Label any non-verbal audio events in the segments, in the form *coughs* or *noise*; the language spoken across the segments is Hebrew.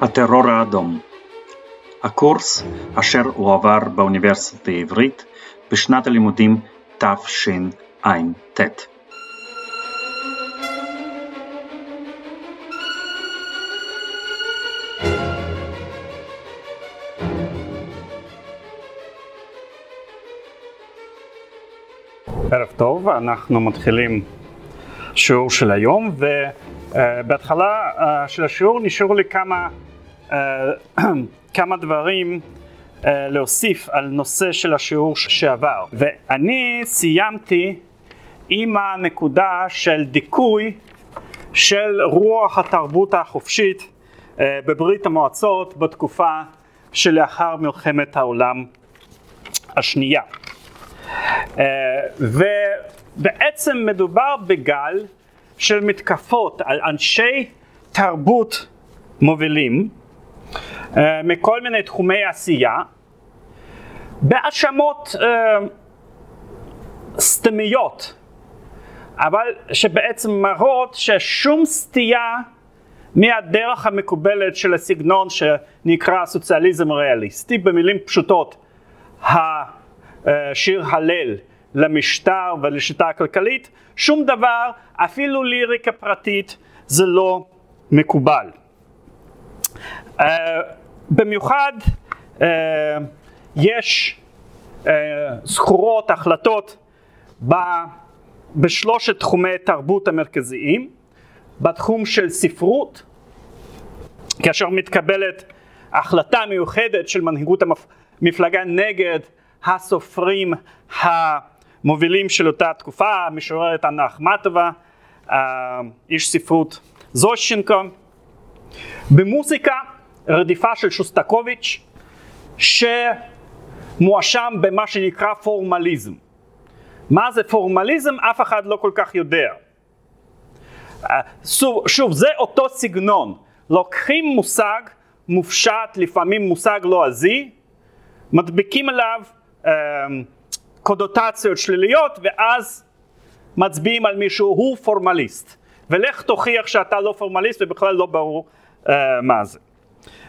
הטרור האדום הקורס אשר הועבר באוניברסיטה העברית בשנת הלימודים תשע"ט. ערב טוב, אנחנו מתחילים שיעור של היום ובהתחלה uh, של השיעור נשארו לי כמה, uh, *clears throat* כמה דברים להוסיף על נושא של השיעור שעבר ואני סיימתי עם הנקודה של דיכוי של רוח התרבות החופשית בברית המועצות בתקופה שלאחר מלחמת העולם השנייה. ובעצם מדובר בגל של מתקפות על אנשי תרבות מובילים uh, מכל מיני תחומי עשייה בהאשמות uh, סתמיות אבל שבעצם מראות ששום סטייה מהדרך המקובלת של הסגנון שנקרא סוציאליזם ריאליסטי במילים פשוטות שיר הלל למשטר ולשיטה הכלכלית, שום דבר, אפילו ליריקה פרטית, זה לא מקובל. Uh, במיוחד uh, יש uh, זכורות, החלטות ב, בשלושת תחומי תרבות המרכזיים, בתחום של ספרות, כאשר מתקבלת החלטה מיוחדת של מנהיגות המפלגה נגד הסופרים המובילים של אותה תקופה, המשוררת אנה אחמטובה, איש ספרות זושינקו. במוזיקה, רדיפה של שוסטקוביץ', שמואשם במה שנקרא פורמליזם. מה זה פורמליזם? אף אחד לא כל כך יודע. שוב, שוב, זה אותו סגנון. לוקחים מושג מופשט, לפעמים מושג לועזי, לא מדביקים עליו אמ, קודוטציות שליליות ואז מצביעים על מישהו הוא פורמליסט ולך תוכיח שאתה לא פורמליסט ובכלל לא ברור uh, מה זה.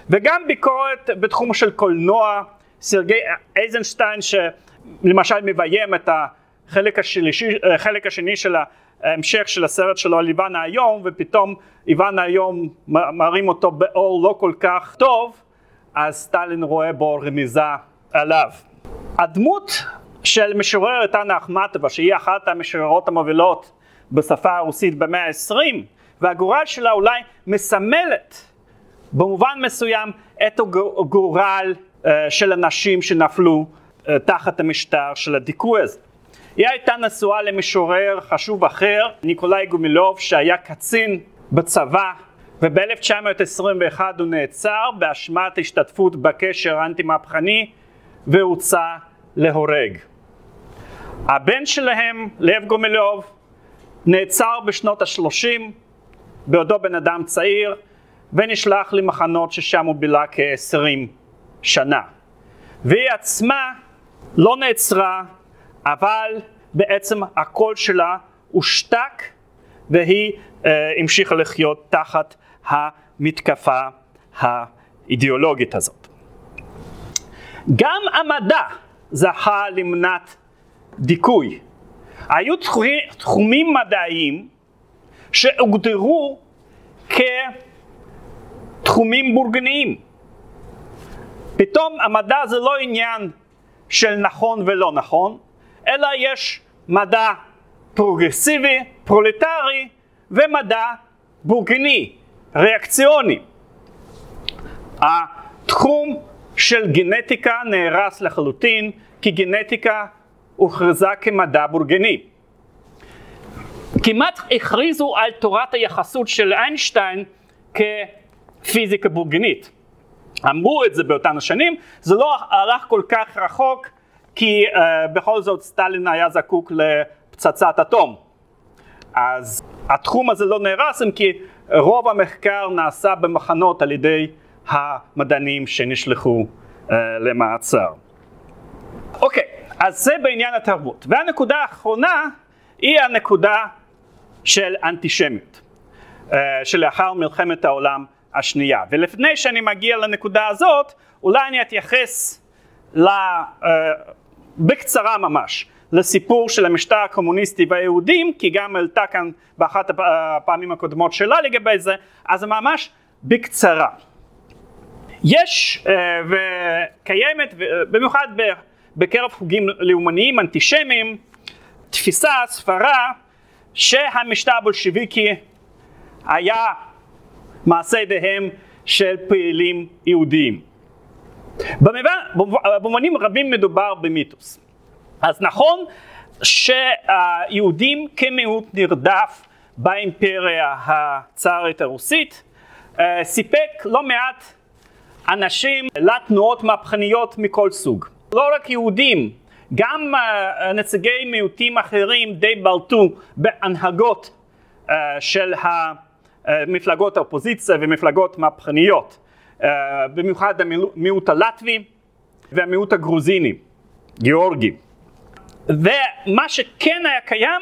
וגם ביקורת בתחום של קולנוע, סרגי אייזנשטיין שלמשל מביים את החלק השלישי, החלק השני של ההמשך של הסרט שלו על איוון היום ופתאום איוון היום מראים אותו באור לא כל כך טוב אז סטלין רואה בו רמיזה עליו. הדמות של משוררת אנה אחמטובה, שהיא אחת המשוררות המובילות בשפה הרוסית במאה העשרים, והגורל שלה אולי מסמלת במובן מסוים את הגורל uh, של הנשים שנפלו uh, תחת המשטר של הדיכוי הזה. היא הייתה נשואה למשורר חשוב אחר, ניקולאי גומילוב, שהיה קצין בצבא, וב-1921 הוא נעצר באשמת השתתפות בקשר אנטי מהפכני והוצא להורג. הבן שלהם, לב גומלוב, נעצר בשנות השלושים בעודו בן אדם צעיר ונשלח למחנות ששם הוא בילה כעשרים שנה. והיא עצמה לא נעצרה, אבל בעצם הקול שלה הושתק והיא אה, המשיכה לחיות תחת המתקפה האידיאולוגית הזאת. גם המדע זכה למנת דיכוי. היו תחומים מדעיים שהוגדרו כתחומים בורגניים. פתאום המדע זה לא עניין של נכון ולא נכון, אלא יש מדע פרוגרסיבי, פרולטרי, ומדע בורגני, ריאקציוני. התחום של גנטיקה נהרס לחלוטין, כי גנטיקה הוכרזה כמדע בורגני. כמעט הכריזו על תורת היחסות של איינשטיין כפיזיקה בורגנית. אמרו את זה באותן השנים, זה לא הלך כל כך רחוק, כי uh, בכל זאת סטלין היה זקוק לפצצת אטום. אז התחום הזה לא נהרס, כי רוב המחקר נעשה במחנות על ידי המדענים שנשלחו uh, למעצר. אז זה בעניין התרבות. והנקודה האחרונה היא הנקודה של אנטישמיות, uh, שלאחר מלחמת העולם השנייה. ולפני שאני מגיע לנקודה הזאת, אולי אני אתייחס ל, uh, בקצרה ממש לסיפור של המשטר הקומוניסטי והיהודים, כי גם עלתה כאן באחת הפעמים הקודמות שאלה לגבי זה, אז ממש בקצרה. יש וקיימת, במיוחד בקרב חוגים לאומניים אנטישמיים, תפיסה, סברה, שהמשטר הבולשיביקי היה מעשה ידיהם של פעילים יהודיים. במובנים רבים מדובר במיתוס. אז נכון שהיהודים כמיעוט נרדף באימפריה הצארית הרוסית אה, סיפק לא מעט אנשים לתנועות מהפכניות מכל סוג. לא רק יהודים, גם uh, נציגי מיעוטים אחרים די בלטו בהנהגות uh, של מפלגות האופוזיציה ומפלגות מהפכניות, uh, במיוחד המיעוט הלטבי והמיעוט הגרוזיני, גיאורגי. ומה שכן היה קיים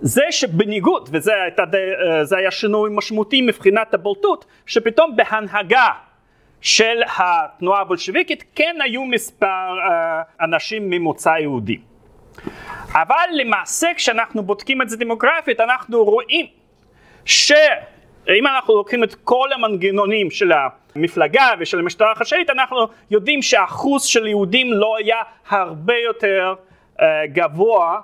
זה שבניגוד, וזה היה שינוי משמעותי מבחינת הבולטות, שפתאום בהנהגה של התנועה הבולשביקית כן היו מספר uh, אנשים ממוצא יהודי. אבל למעשה כשאנחנו בודקים את זה דמוגרפית אנחנו רואים שאם אנחנו לוקחים את כל המנגנונים של המפלגה ושל המשטרה החשאית אנחנו יודעים שהאחוז של יהודים לא היה הרבה יותר uh, גבוה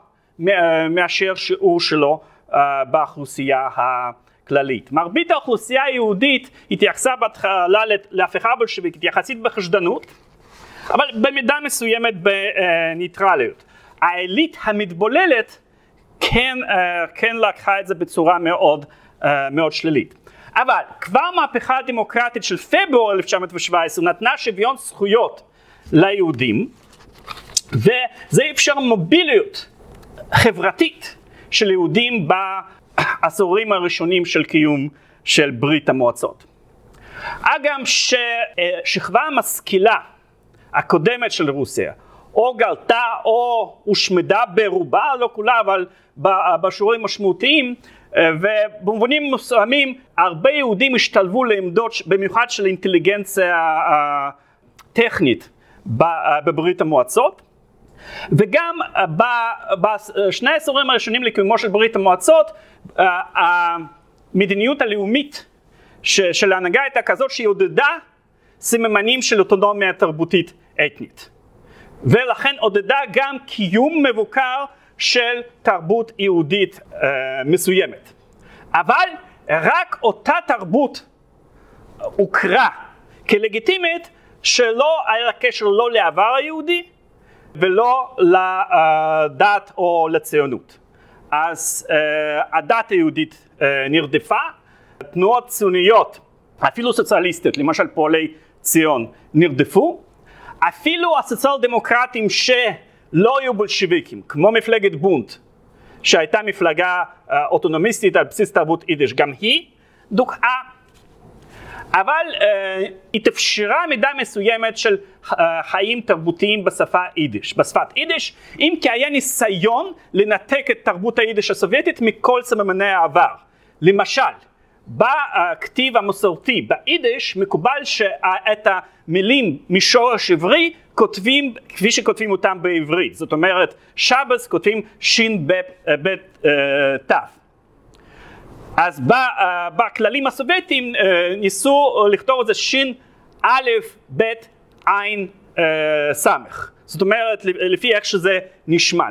מאשר שיעור שלו uh, באוכלוסייה ה... כללית. מרבית האוכלוסייה היהודית התייחסה בהתחלה להפיכה בולשביקית יחסית בחשדנות, אבל במידה מסוימת בניטרליות. העילית המתבוללת כן, אה, כן לקחה את זה בצורה מאוד, אה, מאוד שלילית. אבל כבר מהפכה הדמוקרטית של פברואר 1917 נתנה שוויון זכויות ליהודים וזה אפשר מוביליות חברתית של יהודים העשורים הראשונים של קיום של ברית המועצות. אגם ששכבה המשכילה הקודמת של רוסיה או גלתה או הושמדה ברובה, לא כולה, אבל בשיעורים משמעותיים, ובמובנים מסוימים הרבה יהודים השתלבו לעמדות במיוחד של אינטליגנציה טכנית בברית המועצות. וגם בשני העשורים הראשונים לקיומו של ברית המועצות המדיניות הלאומית של ההנהגה הייתה כזאת שהיא עודדה סממנים של אוטונומיה תרבותית אתנית. ולכן עודדה גם קיום מבוקר של תרבות יהודית אה, מסוימת. אבל רק אותה תרבות הוכרה כלגיטימית שלא היה לה קשר לא לעבר היהודי ולא לדת או לציונות. אז uh, הדת היהודית uh, נרדפה, תנועות ציוניות, אפילו סוציאליסטיות, למשל פועלי ציון, נרדפו, אפילו הסוציאל דמוקרטים שלא היו בולשיביקים, כמו מפלגת בונט, שהייתה מפלגה uh, אוטונומיסטית על בסיס תרבות יידיש, גם היא דוכאה אבל uh, התאפשרה מידה מסוימת של uh, חיים תרבותיים בשפה יידיש, בשפת יידיש, אם כי היה ניסיון לנתק את תרבות היידיש הסובייטית מכל סממני העבר. למשל, בכתיב המסורתי ביידיש מקובל שאת המילים משורש עברי כותבים כפי שכותבים אותם בעברית, זאת אומרת שבס כותבים ש"ב ת'. אז אה, בכללים הסובייטיים אה, ניסו לכתוב את זה שין א' ב' עין אה, סמך. זאת אומרת לפי איך שזה נשמע,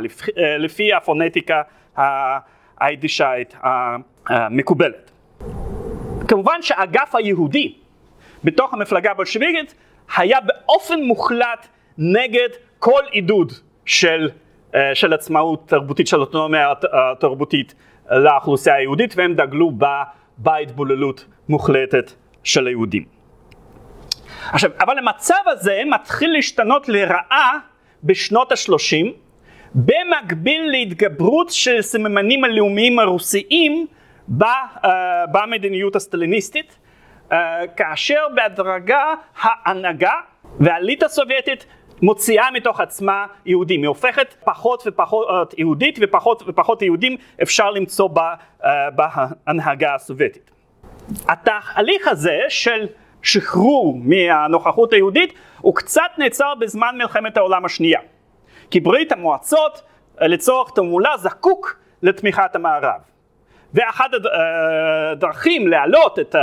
לפי הפונטיקה היידישאית המקובלת. כמובן שהאגף היהודי בתוך המפלגה הבולשביקית היה באופן מוחלט נגד כל עידוד של, של עצמאות תרבותית, של אוטונומיה תרבותית לאוכלוסייה היהודית והם דגלו בהתבוללות מוחלטת של היהודים. עכשיו, אבל המצב הזה מתחיל להשתנות לרעה בשנות השלושים במקביל להתגברות של סממנים הלאומיים הרוסיים אה, במדיניות הסטליניסטית אה, כאשר בהדרגה ההנהגה והאליטה הסובייטית מוציאה מתוך עצמה יהודים, היא הופכת פחות ופחות יהודית ופחות ופחות יהודים אפשר למצוא בה, uh, בהנהגה הסובייטית. התהליך הזה של שחרור מהנוכחות היהודית הוא קצת נעצר בזמן מלחמת העולם השנייה. כי ברית המועצות לצורך תעמולה זקוק לתמיכת המערב. ואחת הדרכים להעלות את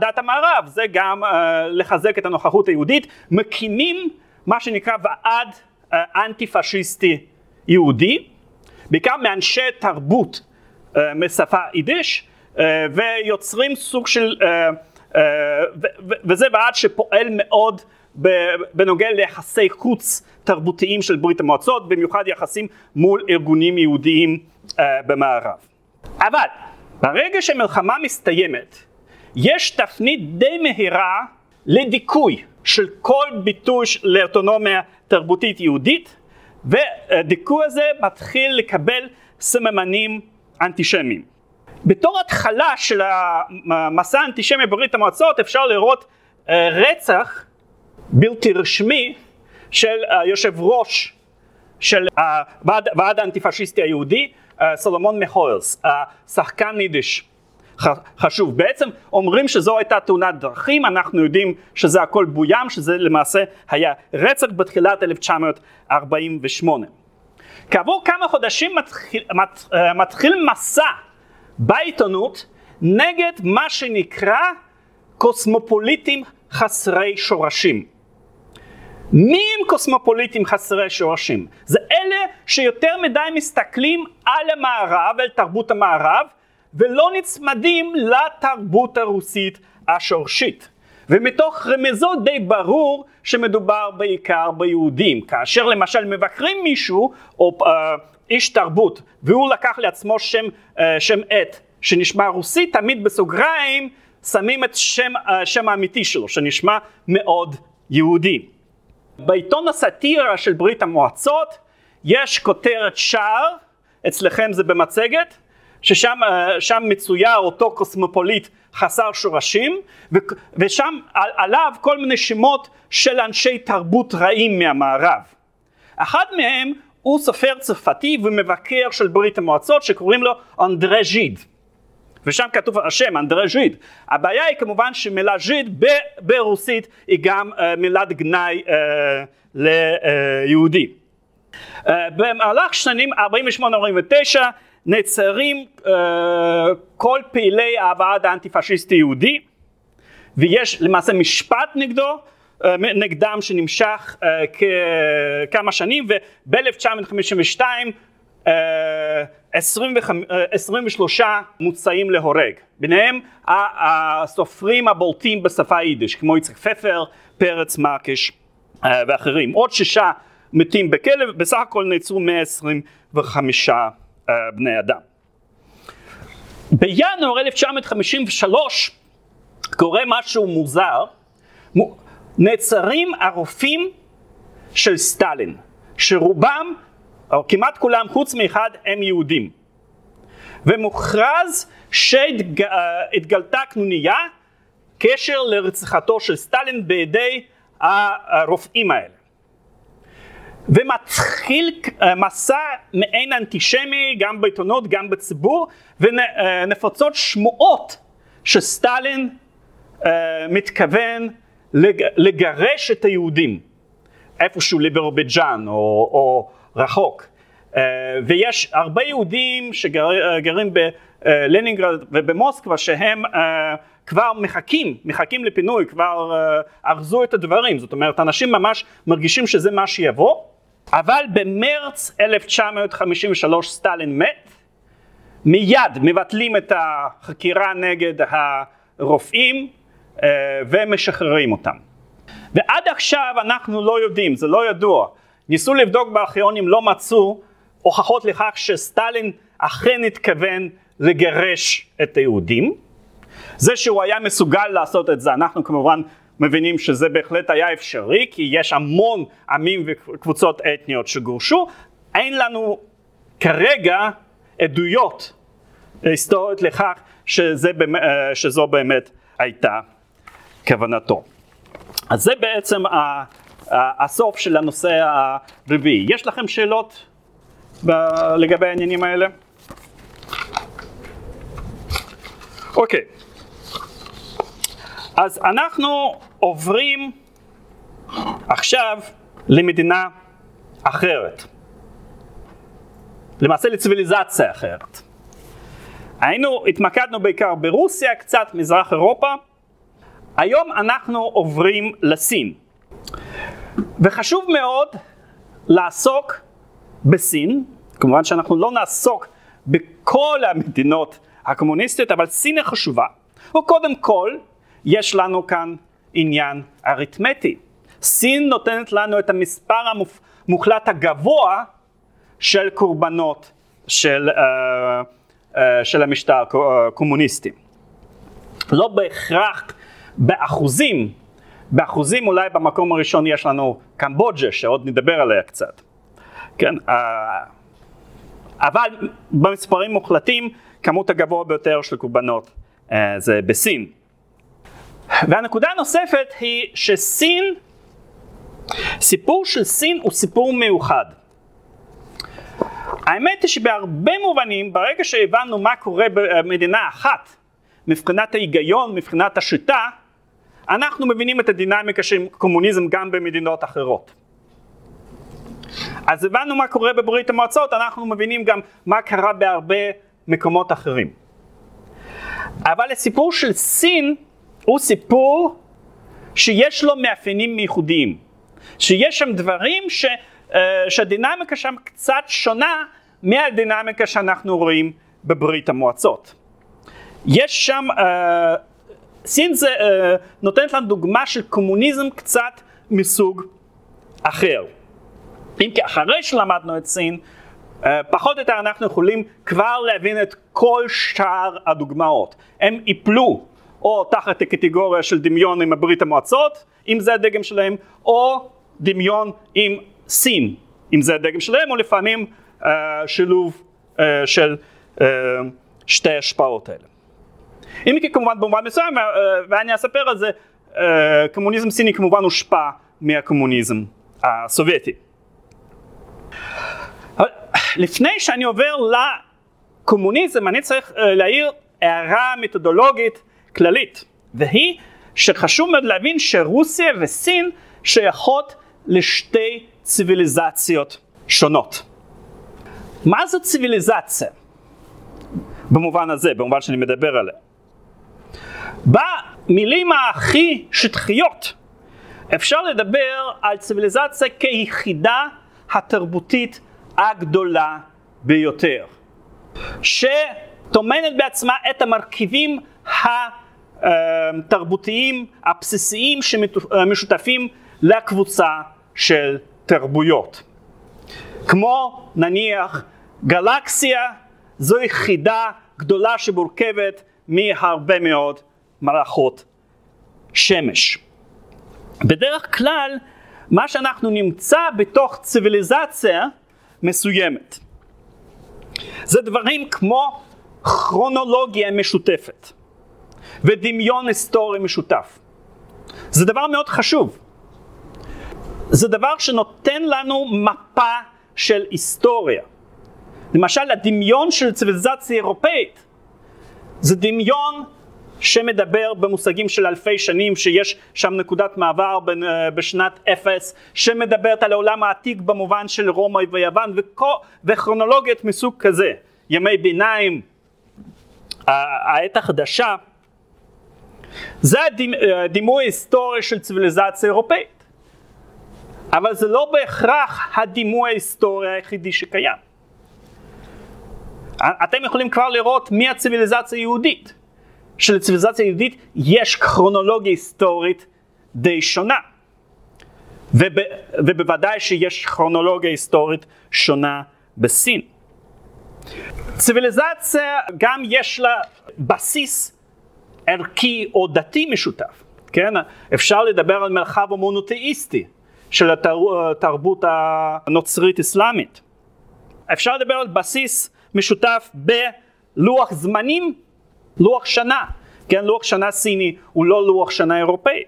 דת המערב זה גם לחזק את הנוכחות היהודית. מקימים מה שנקרא ועד אנטי פשיסטי יהודי, בעיקר מאנשי תרבות משפה יידיש, ויוצרים סוג של, וזה ועד שפועל מאוד בנוגע ליחסי חוץ תרבותיים של ברית המועצות, במיוחד יחסים מול ארגונים יהודיים במערב. אבל ברגע שמלחמה מסתיימת, יש תפנית די מהירה לדיכוי של כל ביטוי לאוטונומיה תרבותית יהודית, והדיכוי הזה מתחיל לקבל סממנים אנטישמיים. בתור התחלה של המסע האנטישמי בברית המועצות אפשר לראות רצח בלתי רשמי של היושב ראש של הוועד האנטי-פשיסטי היהודי, סולומון מחוירס, שחקן יידיש חשוב. בעצם אומרים שזו הייתה תאונת דרכים, אנחנו יודעים שזה הכל בוים, שזה למעשה היה רצח בתחילת 1948. כעבור כמה חודשים מתחיל, מת, מתחיל מסע בעיתונות נגד מה שנקרא קוסמופוליטים חסרי שורשים. מי הם קוסמופוליטים חסרי שורשים? זה אלה שיותר מדי מסתכלים על המערב, על תרבות המערב, ולא נצמדים לתרבות הרוסית השורשית. ומתוך רמזות די ברור שמדובר בעיקר ביהודים. כאשר למשל מבקרים מישהו, או uh, איש תרבות, והוא לקח לעצמו שם, uh, שם עט שנשמע רוסי, תמיד בסוגריים שמים את שם, uh, שם האמיתי שלו, שנשמע מאוד יהודי. בעיתון הסאטירה של ברית המועצות יש כותרת שער, אצלכם זה במצגת, ששם מצויר אותו קוסמופוליט חסר שורשים, ושם עליו כל מיני שמות של אנשי תרבות רעים מהמערב. אחד מהם הוא סופר צרפתי ומבקר של ברית המועצות שקוראים לו אנדרי ז'יד. ושם כתוב השם אנדרי ז'יד. הבעיה היא כמובן שמילה ז'יד ברוסית היא גם uh, מילת גנאי uh, ליהודי. Uh, במהלך שנים 48-49 נעצרים uh, כל פעילי הוועד האנטי פשיסטי יהודי ויש למעשה משפט נגדו uh, נגדם שנמשך uh, כמה שנים וב-1952 uh, 23 מוצאים להורג, ביניהם הסופרים הבולטים בשפה היידיש כמו יצחק פפר, פרץ מרקש ואחרים. עוד שישה מתים בכלא, בסך הכל נעצרו 125 בני אדם. בינואר 1953 קורה משהו מוזר, נעצרים הרופאים של סטלין, שרובם או כמעט כולם חוץ מאחד הם יהודים. ומוכרז שהתגלתה קנוניה קשר לרציחתו של סטלין בידי הרופאים האלה. ומתחיל מסע מעין אנטישמי גם בעיתונות גם בציבור ונפוצות שמועות שסטלין מתכוון לגרש את היהודים איפשהו לברובג'אן או, או רחוק. אה, ויש הרבה יהודים שגרים בלנינגרד ובמוסקבה שהם אה, כבר מחכים, מחכים לפינוי, כבר אה, ארזו את הדברים, זאת אומרת אנשים ממש מרגישים שזה מה שיבוא, אבל במרץ 1953 סטלין מת, מיד מבטלים את החקירה נגד הרופאים ומשחררים אותם. ועד עכשיו אנחנו לא יודעים, זה לא ידוע, ניסו לבדוק בארכיונים, לא מצאו הוכחות לכך שסטלין אכן התכוון לגרש את היהודים. זה שהוא היה מסוגל לעשות את זה, אנחנו כמובן מבינים שזה בהחלט היה אפשרי, כי יש המון עמים וקבוצות אתניות שגורשו. אין לנו כרגע עדויות היסטוריות לכך שזה, שזו באמת הייתה כוונתו. אז זה בעצם הסוף של הנושא הרביעי. יש לכם שאלות לגבי העניינים האלה? אוקיי, אז אנחנו עוברים עכשיו למדינה אחרת. למעשה לציוויליזציה אחרת. היינו, התמקדנו בעיקר ברוסיה, קצת מזרח אירופה. היום אנחנו עוברים לסין. וחשוב מאוד לעסוק בסין, כמובן שאנחנו לא נעסוק בכל המדינות הקומוניסטיות, אבל סין היא חשובה. וקודם כל, יש לנו כאן עניין אריתמטי. סין נותנת לנו את המספר המוחלט הגבוה של קורבנות של, uh, uh, של המשטר הקומוניסטי. לא בהכרח באחוזים, באחוזים אולי במקום הראשון יש לנו קמבודג'ה שעוד נדבר עליה קצת, כן, אבל במספרים מוחלטים כמות הגבוה ביותר של קורבנות זה בסין. והנקודה הנוספת היא שסין, סיפור של סין הוא סיפור מיוחד. האמת היא שבהרבה מובנים, ברגע שהבנו מה קורה במדינה אחת, מבחינת ההיגיון, מבחינת השיטה, אנחנו מבינים את הדינמיקה של קומוניזם גם במדינות אחרות. אז הבנו מה קורה בברית המועצות, אנחנו מבינים גם מה קרה בהרבה מקומות אחרים. אבל הסיפור של סין הוא סיפור שיש לו מאפיינים ייחודיים, שיש שם דברים ש, uh, שהדינמיקה שם קצת שונה מהדינמיקה שאנחנו רואים בברית המועצות. יש שם, uh, סין זה uh, נותנת לנו דוגמה של קומוניזם קצת מסוג אחר. אם כי אחרי שלמדנו את סין, uh, פחות או יותר אנחנו יכולים כבר להבין את כל שאר הדוגמאות. הם יפלו או תחת הקטגוריה של דמיון עם הברית המועצות, אם זה הדגם שלהם, או דמיון עם סין, אם זה הדגם שלהם, או לפעמים uh, שילוב uh, של uh, שתי השפעות האלה. אם כי כמובן במובן מסוים, uh, ואני אספר על זה, uh, קומוניזם סיני כמובן הושפע מהקומוניזם הסובייטי. לפני שאני עובר לקומוניזם, אני צריך uh, להעיר הערה מתודולוגית כללית, והיא שחשוב מאוד להבין שרוסיה וסין שייכות לשתי ציוויליזציות שונות. מה זו ציוויליזציה? במובן הזה, במובן שאני מדבר עליה. במילים הכי שטחיות אפשר לדבר על ציוויליזציה כיחידה התרבותית הגדולה ביותר, שטומנת בעצמה את המרכיבים התרבותיים הבסיסיים שמשותפים לקבוצה של תרבויות. כמו נניח גלקסיה זו יחידה גדולה שמורכבת מהרבה מאוד מערכות שמש. בדרך כלל מה שאנחנו נמצא בתוך ציוויליזציה מסוימת זה דברים כמו כרונולוגיה משותפת. ודמיון היסטורי משותף. זה דבר מאוד חשוב. זה דבר שנותן לנו מפה של היסטוריה. למשל הדמיון של ציוויליזציה אירופאית זה דמיון שמדבר במושגים של אלפי שנים שיש שם נקודת מעבר בין, uh, בשנת אפס שמדברת על העולם העתיק במובן של רומא ויוון וכרונולוגיות מסוג כזה ימי ביניים העת החדשה זה הדימוי ההיסטורי של ציוויליזציה אירופאית. אבל זה לא בהכרח הדימוי ההיסטורי היחידי שקיים. אתם יכולים כבר לראות מי הציוויליזציה היהודית. שלציוויליזציה היהודית יש כרונולוגיה היסטורית די שונה. וב, ובוודאי שיש כרונולוגיה היסטורית שונה בסין. ציוויליזציה גם יש לה בסיס ערכי או דתי משותף, כן? אפשר לדבר על מרחב המונותאיסטי של התרבות הנוצרית אסלאמית. אפשר לדבר על בסיס משותף בלוח זמנים, לוח שנה, כן? לוח שנה סיני הוא לא לוח שנה אירופאי.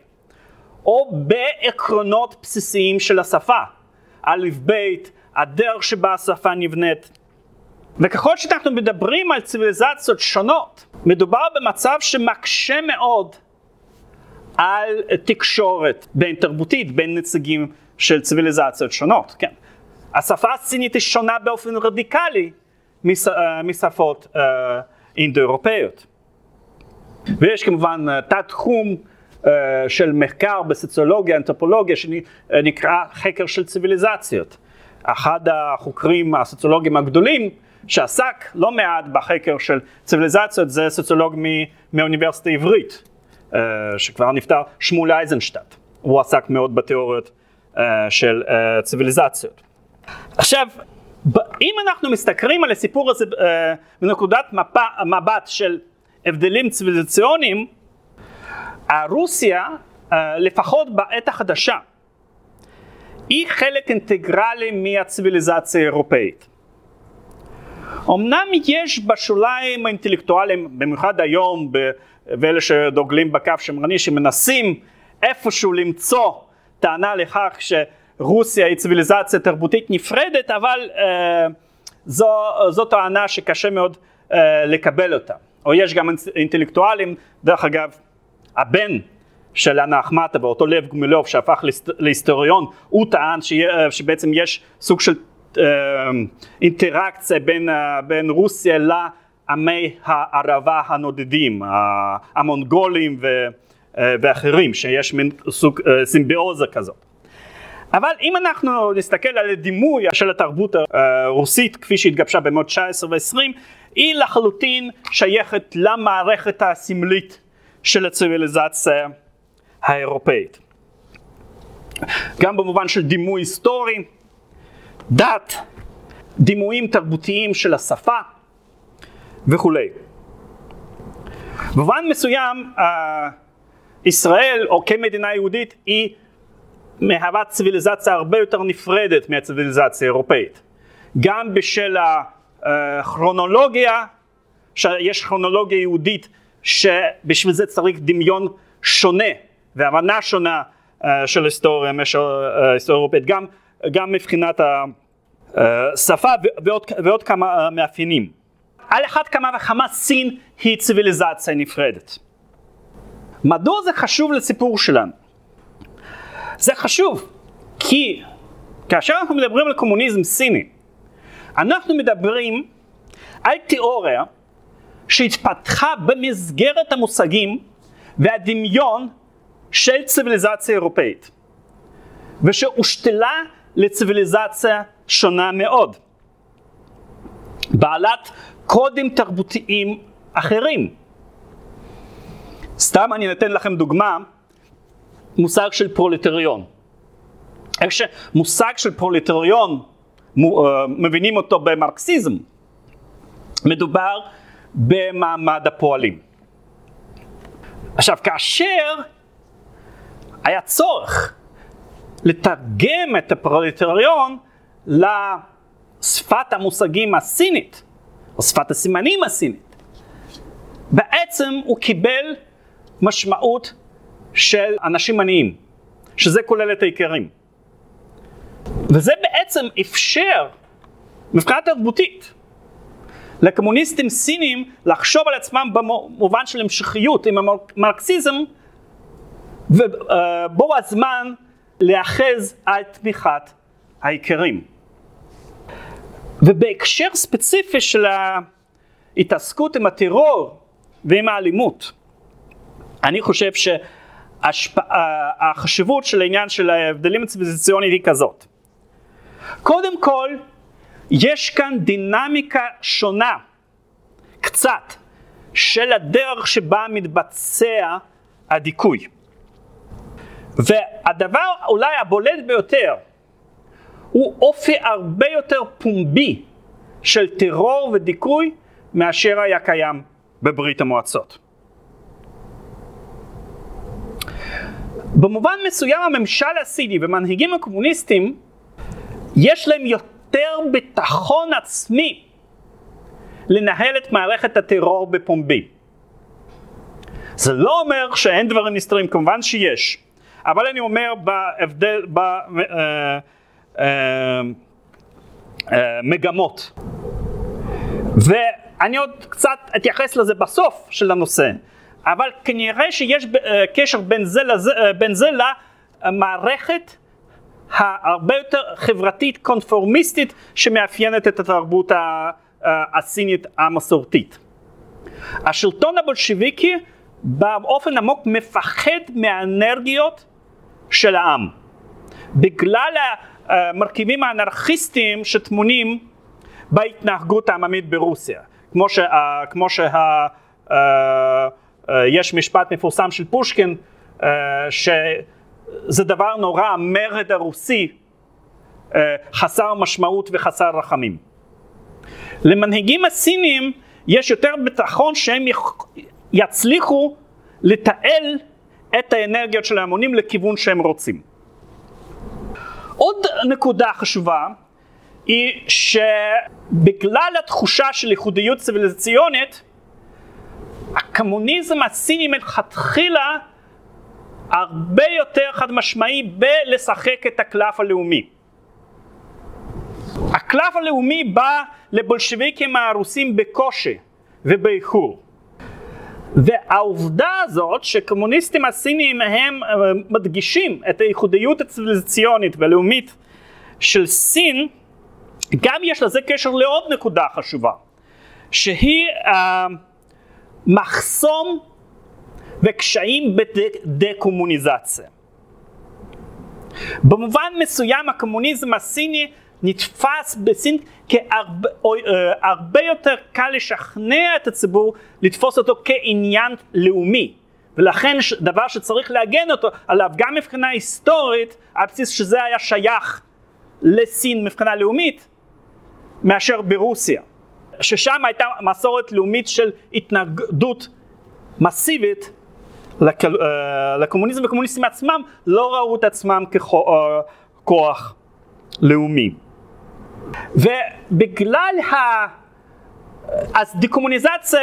או בעקרונות בסיסיים של השפה, א' ב', הדרך שבה השפה נבנית. וככל שאנחנו מדברים על ציוויליזציות שונות, מדובר במצב שמקשה מאוד על תקשורת בין תרבותית, בין נציגים של ציוויליזציות שונות, כן. השפה הסינית היא שונה באופן רדיקלי מש, uh, משפות uh, אינדו-אירופאיות. ויש כמובן uh, תת תחום uh, של מחקר בסוציולוגיה, אנתרופולוגיה, שנקרא חקר של ציוויליזציות. אחד החוקרים הסוציולוגיים הגדולים שעסק לא מעט בחקר של ציוויליזציות זה סוציולוג מהאוניברסיטה העברית, uh, שכבר נפטר, שמואל אייזנשטט. הוא עסק מאוד בתיאוריות uh, של uh, ציוויליזציות. עכשיו, אם אנחנו מסתכלים על הסיפור הזה אה, מנקודת מבט של הבדלים ציוויליזציוניים, רוסיה, אה, לפחות בעת החדשה, היא חלק אינטגרלי מהציוויליזציה האירופאית. אמנם יש בשוליים האינטלקטואליים, במיוחד היום, ואלה שדוגלים בקו שמרני, שמנסים איפשהו למצוא טענה לכך ש... רוסיה היא ציוויליזציה תרבותית נפרדת, אבל אה, זו, זו טענה שקשה מאוד אה, לקבל אותה. או יש גם אינטלקטואלים, דרך אגב, הבן של אנה אחמטה ואותו לב גומילוב שהפך להיסטוריון, הוא טען שבעצם יש סוג של אה, אינטראקציה בין, אה, בין רוסיה לעמי הערבה הנודדים, המונגולים ו, אה, ואחרים, שיש מין סוג אה, סימביוזה כזאת. אבל אם אנחנו נסתכל על הדימוי של התרבות הרוסית כפי שהתגבשה במאות 19 ו-20, היא לחלוטין שייכת למערכת הסמלית של הציוויליזציה האירופאית. גם במובן של דימוי היסטורי, דת, דימויים תרבותיים של השפה וכולי. במובן מסוים ישראל או כמדינה יהודית היא מהווה ציוויליזציה הרבה יותר נפרדת מהציוויליזציה האירופאית. גם בשל הכרונולוגיה, שיש כרונולוגיה יהודית שבשביל זה צריך דמיון שונה והבנה שונה אה, של היסטוריה מההיסטוריה האירופאית, גם, גם מבחינת השפה ועוד, ועוד כמה אה, מאפיינים. על אחת כמה וכמה סין היא ציוויליזציה נפרדת. מדוע זה חשוב לסיפור שלנו? זה חשוב, כי כאשר אנחנו מדברים על קומוניזם סיני, אנחנו מדברים על תיאוריה שהתפתחה במסגרת המושגים והדמיון של ציוויליזציה אירופאית, ושהושתלה לציוויליזציה שונה מאוד, בעלת קודים תרבותיים אחרים. סתם אני אתן לכם דוגמה מושג של פרולטריון. איך שמושג של פרולטריון אה, מבינים אותו במרקסיזם, מדובר במעמד הפועלים. עכשיו כאשר היה צורך לתרגם את הפרולטריון לשפת המושגים הסינית, או שפת הסימנים הסינית, בעצם הוא קיבל משמעות של אנשים עניים, שזה כולל את העיקרים. וזה בעצם אפשר, מבחינה תרבותית, לקומוניסטים סינים לחשוב על עצמם במובן של המשכיות עם המרקסיזם, ובו הזמן להאחז על תמיכת העיקרים. ובהקשר ספציפי של ההתעסקות עם הטרור ועם האלימות, אני חושב ש... החשיבות של העניין של ההבדלים הציוויליזציוניים היא כזאת. קודם כל, יש כאן דינמיקה שונה, קצת, של הדרך שבה מתבצע הדיכוי. והדבר אולי הבולט ביותר הוא אופי הרבה יותר פומבי של טרור ודיכוי מאשר היה קיים בברית המועצות. במובן מסוים הממשל הסיני ומנהיגים הקומוניסטים יש להם יותר ביטחון עצמי לנהל את מערכת הטרור בפומבי. זה לא אומר שאין דברים נסתרים, כמובן שיש, אבל אני אומר בהבדל, במגמות. אה, אה, ואני עוד קצת אתייחס לזה בסוף של הנושא, אבל כנראה שיש אה, קשר בין זה, לזה, אה, בין זה למערכת הרבה יותר חברתית קונפורמיסטית שמאפיינת את התרבות הסינית המסורתית. השלטון הבולשיביקי באופן עמוק מפחד מהאנרגיות של העם. בגלל המרכיבים האנרכיסטיים שטמונים בהתנהגות העממית ברוסיה. כמו, ש, כמו שה... יש משפט מפורסם של פושקין שזה דבר נורא, המרד הרוסי חסר משמעות וחסר רחמים. למנהיגים הסינים יש יותר ביטחון שהם יצליחו לתעל את האנרגיות של ההמונים לכיוון שהם רוצים. עוד נקודה חשובה היא שבגלל התחושה של ייחודיות ציוויליזציונית, הקומוניזם הסיני מלכתחילה הרבה יותר חד משמעי בלשחק את הקלף הלאומי. הקלף הלאומי בא לבולשביקים הרוסים בקושי ובאיחור. והעובדה הזאת שקומוניסטים הסינים הם אה, מדגישים את הייחודיות הציוויליזציונית והלאומית של סין, גם יש לזה קשר לעוד נקודה חשובה, שהיא uh, מחסום וקשיים בדה-קומוניזציה. במובן מסוים הקומוניזם הסיני נתפס בסין כהרבה אה, יותר קל לשכנע את הציבור לתפוס אותו כעניין לאומי. ולכן דבר שצריך להגן אותו עליו גם מבחינה היסטורית, על בסיס שזה היה שייך לסין מבחינה לאומית, מאשר ברוסיה. ששם הייתה מסורת לאומית של התנגדות מסיבית אה, לקומוניזם, וקומוניסטים עצמם לא ראו את עצמם ככוח אה, לאומי. ובגלל ה... אז דקומוניזציה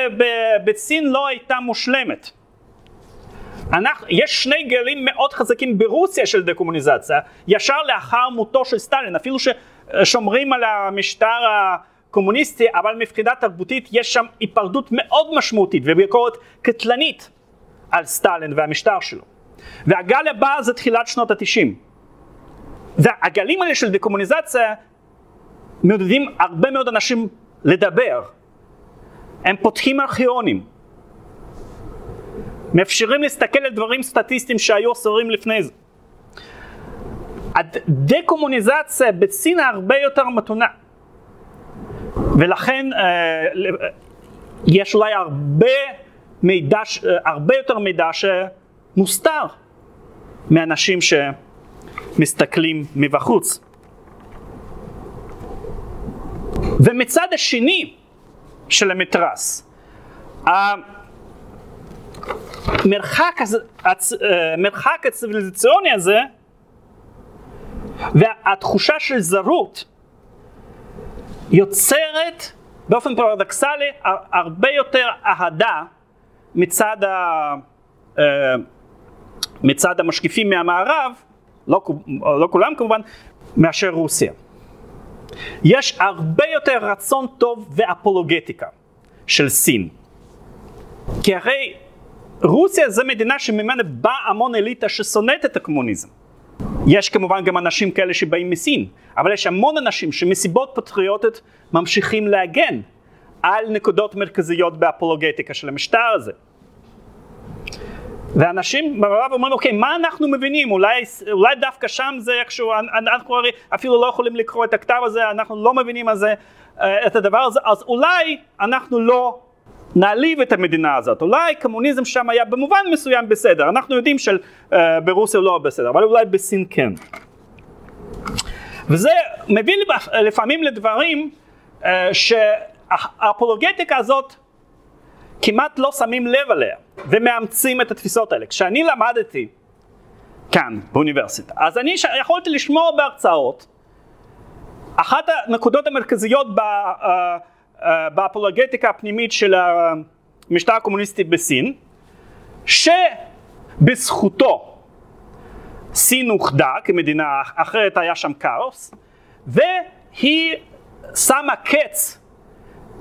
בסין לא הייתה מושלמת. אנחנו, יש שני גלים מאוד חזקים ברוסיה של דקומוניזציה, ישר לאחר מותו של סטלין, אפילו ששומרים על המשטר הקומוניסטי, אבל מבחינה תרבותית יש שם היפרדות מאוד משמעותית וביקורת קטלנית על סטלין והמשטר שלו. והגל הבא זה תחילת שנות התשעים. והגלים האלה של דקומוניזציה מעודדים הרבה מאוד אנשים לדבר. הם פותחים ארכיונים. מאפשרים להסתכל על דברים סטטיסטיים שהיו אסורים לפני זה. הדקומוניזציה בסין הרבה יותר מתונה. ולכן אה, יש אולי הרבה מידע, אה, הרבה יותר מידע שמוסתר מאנשים שמסתכלים מבחוץ. ומצד השני של המתרס, המרחק, המרחק הציוויליזציוני הזה והתחושה של זרות יוצרת באופן פרדוקסלי הרבה יותר אהדה מצד, ה, מצד המשקיפים מהמערב, לא, לא כולם כמובן, מאשר רוסיה. יש הרבה יותר רצון טוב ואפולוגטיקה של סין. כי הרי רוסיה זה מדינה שממנה בא המון אליטה ששונאת את הקומוניזם. יש כמובן גם אנשים כאלה שבאים מסין, אבל יש המון אנשים שמסיבות פטריוטיות ממשיכים להגן על נקודות מרכזיות באפולוגטיקה של המשטר הזה. ואנשים במערב אומרים, אוקיי, מה אנחנו מבינים? אולי, אולי דווקא שם זה איכשהו, אנחנו הרי אפילו לא יכולים לקרוא את הכתב הזה, אנחנו לא מבינים הזה, אה, את הדבר הזה, אז אולי אנחנו לא נעליב את המדינה הזאת. אולי קומוניזם שם היה במובן מסוים בסדר, אנחנו יודעים שברוסיה אה, לא בסדר, אבל אולי בסין כן. וזה מביא לפעמים לדברים אה, שהאפולוגטיקה הזאת כמעט לא שמים לב עליה ומאמצים את התפיסות האלה. כשאני למדתי כאן באוניברסיטה, אז אני יכולתי לשמוע בהרצאות, אחת הנקודות המרכזיות ב, באפולוגטיקה הפנימית של המשטר הקומוניסטי בסין, שבזכותו סין אוחדה כמדינה, אחרת היה שם כאוס, והיא שמה קץ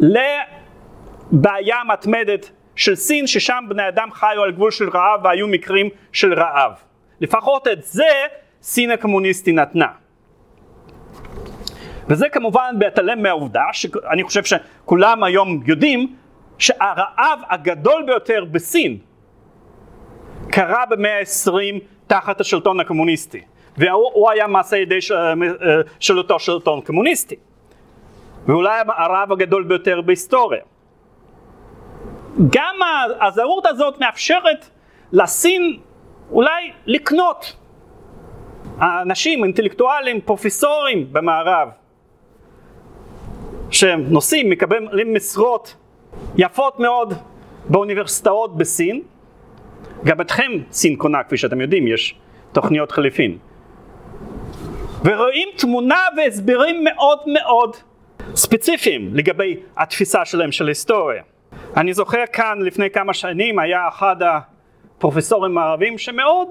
לבעיה מתמדת של סין ששם בני אדם חיו על גבול של רעב והיו מקרים של רעב. לפחות את זה סין הקומוניסטי נתנה. וזה כמובן בהתעלם מהעובדה שאני חושב שכולם היום יודעים שהרעב הגדול ביותר בסין קרה במאה ה-20 תחת השלטון הקומוניסטי והוא היה מעשה ידי של, של אותו שלטון קומוניסטי ואולי הרעב הגדול ביותר בהיסטוריה. גם הזהות הזאת מאפשרת לסין אולי לקנות. אנשים אינטלקטואלים, פרופסורים במערב שהם נוסעים, מקבלים משרות יפות מאוד באוניברסיטאות בסין. גם אתכם סין קונה כפי שאתם יודעים יש תוכניות חליפין. ורואים תמונה והסברים מאוד מאוד ספציפיים לגבי התפיסה שלהם של היסטוריה. אני זוכר כאן לפני כמה שנים היה אחד הפרופסורים הערבים שמאוד,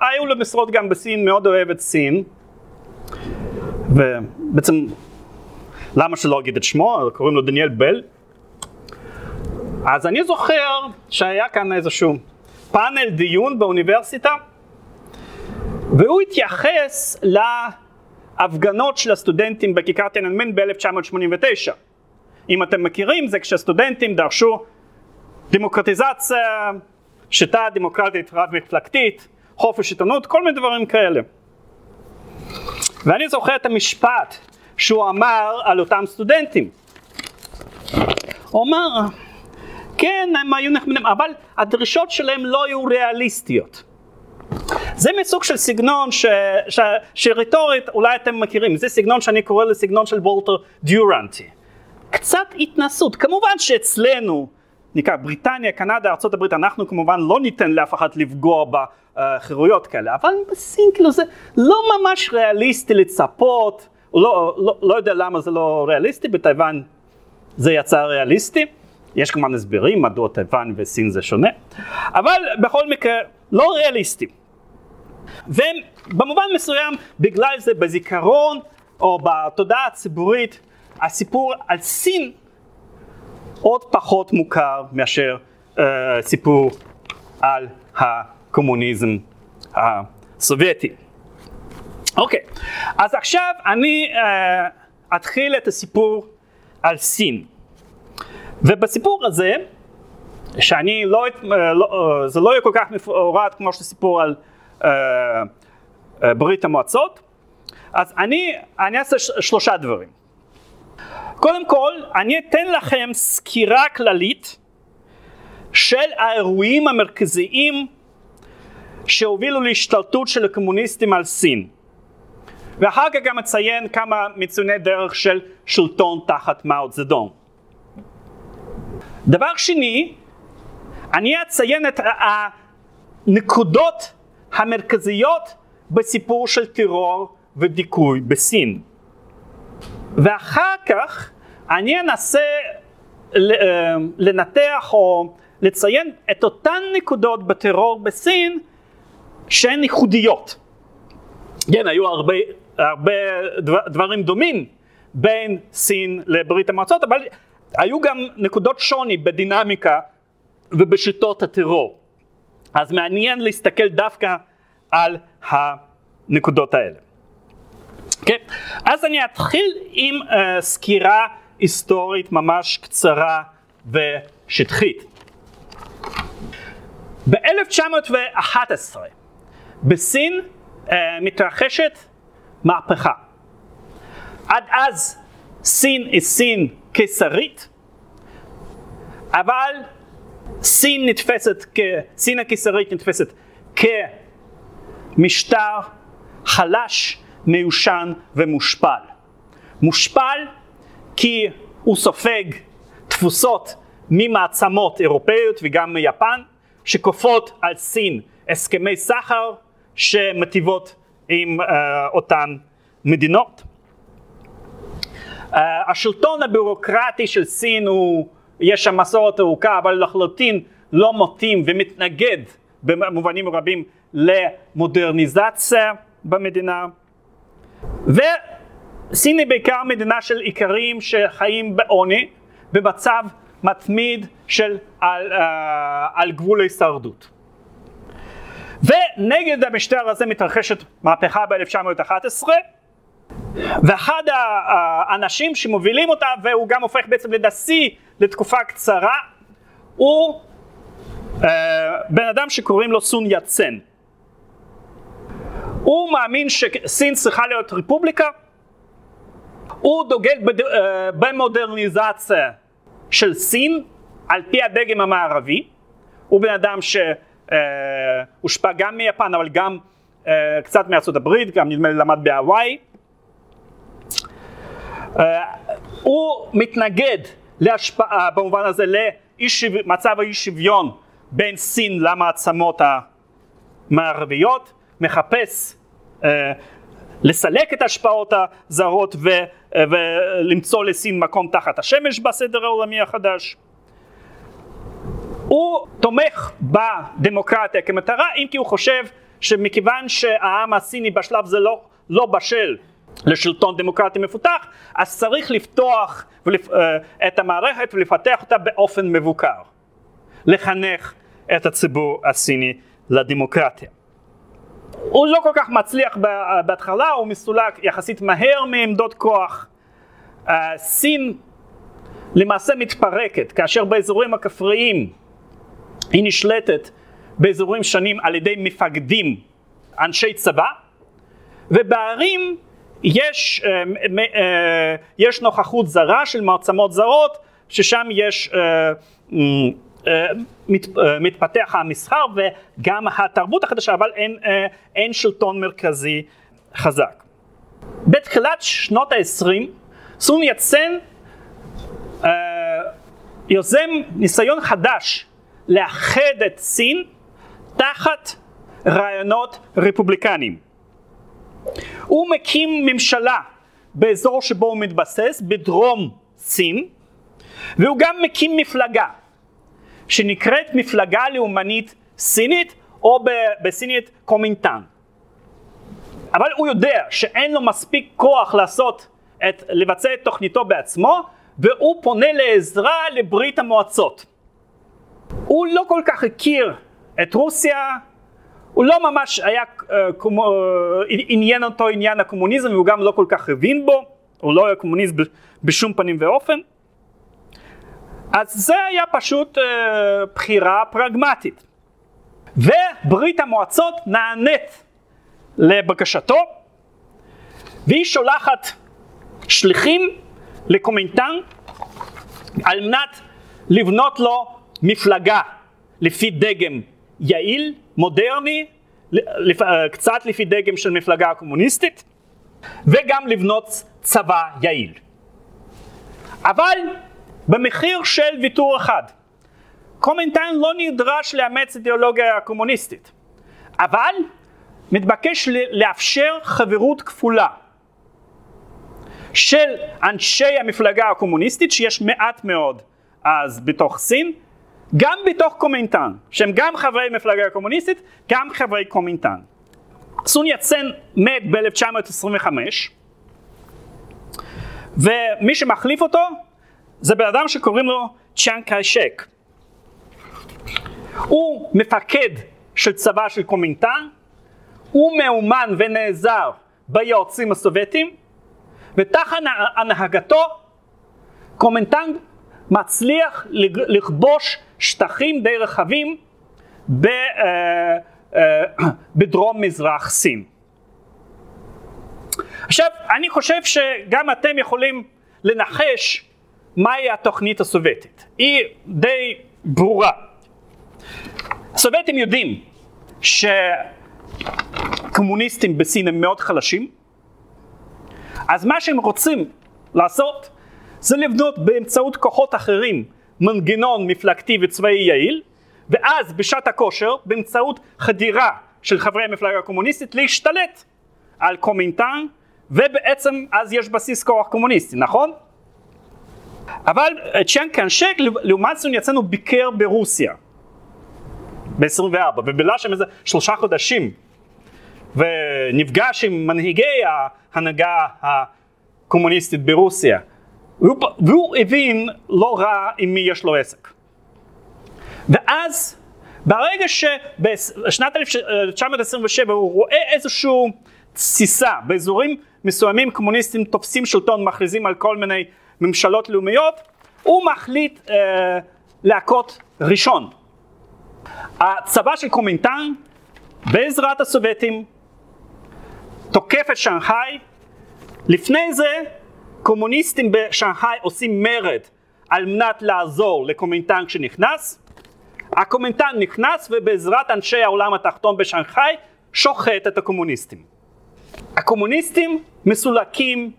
היו לו משרות גם בסין, מאוד אוהב את סין. ובעצם למה שלא אגיד את שמו, קוראים לו דניאל בל. אז אני זוכר שהיה כאן איזשהו פאנל דיון באוניברסיטה והוא התייחס להפגנות של הסטודנטים בכיכר תננמן ב-1989. אם אתם מכירים זה כשהסטודנטים דרשו דמוקרטיזציה, שיטה דמוקרטית רב מפלגתית, חופש עיתונות, כל מיני דברים כאלה. ואני זוכר את המשפט שהוא אמר על אותם סטודנטים. הוא אמר, כן, הם היו נחמדים, אבל הדרישות שלהם לא היו ריאליסטיות. זה מסוג של סגנון ש, ש, שרטורית אולי אתם מכירים, זה סגנון שאני קורא לסגנון של וולטר דיורנטי. קצת התנסות, כמובן שאצלנו, נקרא בריטניה, קנדה, ארה"ב, אנחנו כמובן לא ניתן לאף אחד לפגוע בחירויות כאלה, אבל בסין כאילו זה לא ממש ריאליסטי לצפות, לא, לא, לא יודע למה זה לא ריאליסטי, בטייוואן זה יצא ריאליסטי. יש כמובן הסברים מדוע תיוואן וסין זה שונה, אבל בכל מקרה לא ריאליסטי. ובמובן מסוים בגלל זה בזיכרון או בתודעה הציבורית הסיפור על סין עוד פחות מוכר מאשר uh, סיפור על הקומוניזם הסובייטי. אוקיי, okay. אז עכשיו אני uh, אתחיל את הסיפור על סין. ובסיפור הזה, שאני לא, לא, זה לא יהיה כל כך מפורט כמו שסיפור על uh, uh, ברית המועצות, אז אני, אני אעשה שלושה דברים. קודם כל, אני אתן לכם סקירה כללית של האירועים המרכזיים שהובילו להשתלטות של הקומוניסטים על סין. ואחר כך גם אציין כמה מצויני דרך של שלטון תחת מאו צדון. דבר שני, אני אציין את הנקודות המרכזיות בסיפור של טרור ודיכוי בסין. ואחר כך אני אנסה אה, לנתח או לציין את אותן נקודות בטרור בסין שהן ייחודיות. כן, היו הרבה, הרבה דברים דומים בין סין לברית המועצות, אבל היו גם נקודות שוני בדינמיקה ובשיטות הטרור. אז מעניין להסתכל דווקא על הנקודות האלה. כן? אז אני אתחיל עם uh, סקירה היסטורית ממש קצרה ושטחית. ב-1911 בסין uh, מתרחשת מהפכה. עד אז סין היא סין קיסרית, אבל סין נתפסת, כ... סין הקיסרית נתפסת כמשטר חלש, מיושן ומושפל. מושפל כי הוא סופג תפוסות ממעצמות אירופאיות וגם מיפן, שכופות על סין הסכמי סחר שמטיבות עם uh, אותן מדינות. Uh, השלטון הביורוקרטי של סין הוא, יש שם מסורת ארוכה, אבל לחלוטין לא מתאים ומתנגד במובנים רבים למודרניזציה במדינה. וסין היא בעיקר מדינה של איכרים שחיים בעוני, במצב מתמיד של, על, אה, על גבול ההישרדות. ונגד המשטר הזה מתרחשת מהפכה ב-1911 ואחד האנשים שמובילים אותה והוא גם הופך בעצם לנשיא לתקופה קצרה הוא אה, בן אדם שקוראים לו סון יצן. הוא מאמין שסין צריכה להיות רפובליקה, הוא דוגל בד... אה, במודרניזציה של סין על פי הדגם המערבי, הוא בן אדם שהושפע אה, גם מיפן אבל גם קצת מארצות הברית, גם נדמה לי למד בהוואי. הוא מתנגד להשפעה במובן הזה למצב האי שוויון בין סין למעצמות המערביות, מחפש אה, לסלק את ההשפעות הזרות ו, אה, ולמצוא לסין מקום תחת השמש בסדר העולמי החדש. הוא תומך בדמוקרטיה כמטרה, אם כי הוא חושב שמכיוון שהעם הסיני בשלב זה לא, לא בשל לשלטון דמוקרטי מפותח, אז צריך לפתוח ולפ... אה, את המערכת ולפתח אותה באופן מבוקר. לחנך את הציבור הסיני לדמוקרטיה. הוא לא כל כך מצליח בהתחלה, הוא מסולק יחסית מהר מעמדות כוח. סין למעשה מתפרקת, כאשר באזורים הכפריים היא נשלטת באזורים שונים על ידי מפקדים, אנשי צבא, ובערים יש, אה, אה, יש נוכחות זרה של מעצמות זרות, ששם יש אה, אה, מת, אה, מתפתח המסחר וגם התרבות החדשה, אבל אין, אה, אין שלטון מרכזי חזק. בתחילת שנות ה-20 סון יצן יוזם ניסיון חדש לאחד את סין תחת רעיונות רפובליקניים. הוא מקים ממשלה באזור שבו הוא מתבסס, בדרום סין, והוא גם מקים מפלגה שנקראת מפלגה לאומנית סינית או בסינית קומינטן. אבל הוא יודע שאין לו מספיק כוח לעשות את, לבצע את תוכניתו בעצמו והוא פונה לעזרה לברית המועצות. הוא לא כל כך הכיר את רוסיה, הוא לא ממש היה, uh, כמו, uh, עניין אותו עניין הקומוניזם והוא גם לא כל כך הבין בו, הוא לא היה קומוניסט בשום פנים ואופן. אז זה היה פשוט uh, בחירה פרגמטית. וברית המועצות נענית לבקשתו, והיא שולחת שליחים לקומינטן על מנת לבנות לו מפלגה לפי דגם יעיל, מודרני, אה, קצת לפי דגם של מפלגה קומוניסטית, וגם לבנות צבא יעיל. אבל במחיר של ויתור אחד. קומנטיין לא נדרש לאמץ אידיאולוגיה קומוניסטית, אבל מתבקש לאפשר חברות כפולה של אנשי המפלגה הקומוניסטית, שיש מעט מאוד אז בתוך סין, גם בתוך קומינטן, שהם גם חברי מפלגה הקומוניסטית, גם חברי קומינטן. סון יצן מת ב-1925, ומי שמחליף אותו זה בן אדם שקוראים לו צ'אן קיישק. הוא מפקד של צבא של קומינטן, הוא מאומן ונעזר ביועצים הסובייטים, ותחת הנהגתו קומינטן מצליח לכבוש שטחים די רחבים uh, *coughs* uh, בדרום מזרח סין. עכשיו, אני חושב שגם אתם יכולים לנחש מהי התוכנית הסובייטית. היא די ברורה. הסובייטים יודעים שקומוניסטים בסין הם מאוד חלשים, אז מה שהם רוצים לעשות זה לבנות באמצעות כוחות אחרים מנגנון מפלגתי וצבאי יעיל, ואז בשעת הכושר, באמצעות חדירה של חברי המפלגה הקומוניסטית, להשתלט על קומינטן, ובעצם אז יש בסיס כוח קומוניסטי, נכון? אבל אה, צ'יאן קנשק לעומת זאת יצאנו ביקר ברוסיה. ב-24 ובילה שם איזה שלושה חודשים. ונפגש עם מנהיגי ההנהגה הקומוניסטית ברוסיה. והוא, והוא הבין לא רע עם מי יש לו עסק. ואז ברגע שבשנת 1927 הוא רואה איזושהי תסיסה באזורים מסוימים קומוניסטים תופסים שלטון מכריזים על כל מיני ממשלות לאומיות הוא מחליט אה, להכות ראשון. הצבא של קומינטן בעזרת הסובייטים תוקף את שנגחאי לפני זה קומוניסטים בשנגחאי עושים מרד על מנת לעזור לקומינטן כשנכנס הקומינטן נכנס ובעזרת אנשי העולם התחתון בשנגחאי שוחט את הקומוניסטים. הקומוניסטים מסולקים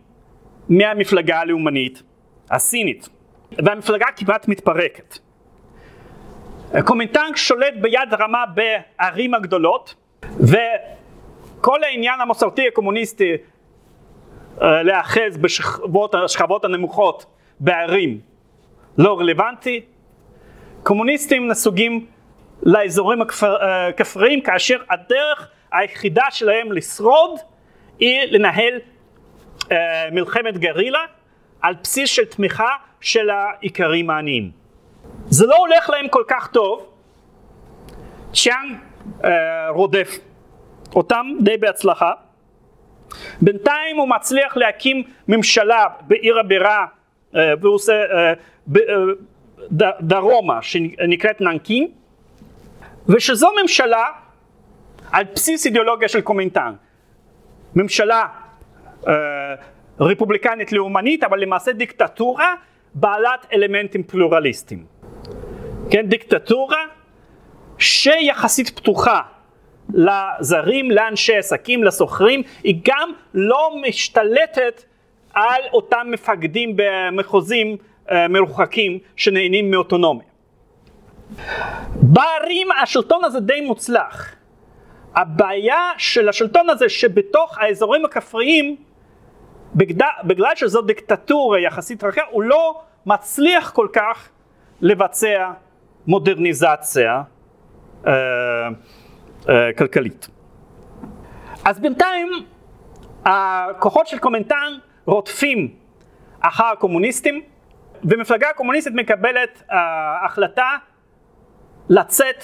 מהמפלגה הלאומנית הסינית. והמפלגה כמעט מתפרקת. קומינטן שולט ביד רמה בערים הגדולות וכל העניין המסורתי הקומוניסטי אה, להאחז בשכבות הנמוכות בערים לא רלוונטי. קומוניסטים נסוגים לאזורים הכפריים כאשר הדרך היחידה שלהם לשרוד היא לנהל uh, מלחמת גרילה על בסיס של תמיכה של האיכרים העניים. זה לא הולך להם כל כך טוב, צ'אנג uh, רודף אותם די בהצלחה. בינתיים הוא מצליח להקים ממשלה בעיר הבירה uh, והוא עושה uh, דרומה שנקראת ננקין ושזו ממשלה על בסיס אידיאולוגיה של קומינטן ממשלה אה, רפובליקנית לאומנית אבל למעשה דיקטטורה בעלת אלמנטים פלורליסטיים כן דיקטטורה שיחסית פתוחה לזרים, לאנשי עסקים, לסוחרים, היא גם לא משתלטת על אותם מפקדים במחוזים אה, מרוחקים שנהנים מאוטונומיה. בערים השלטון הזה די מוצלח. הבעיה של השלטון הזה שבתוך האזורים הכפריים, בגד... בגלל שזו דיקטטורה יחסית רכה, הוא לא מצליח כל כך לבצע מודרניזציה אה, אה, כלכלית. אז בינתיים הכוחות של קומנטן רודפים אחר הקומוניסטים, ומפלגה קומוניסטית מקבלת uh, החלטה לצאת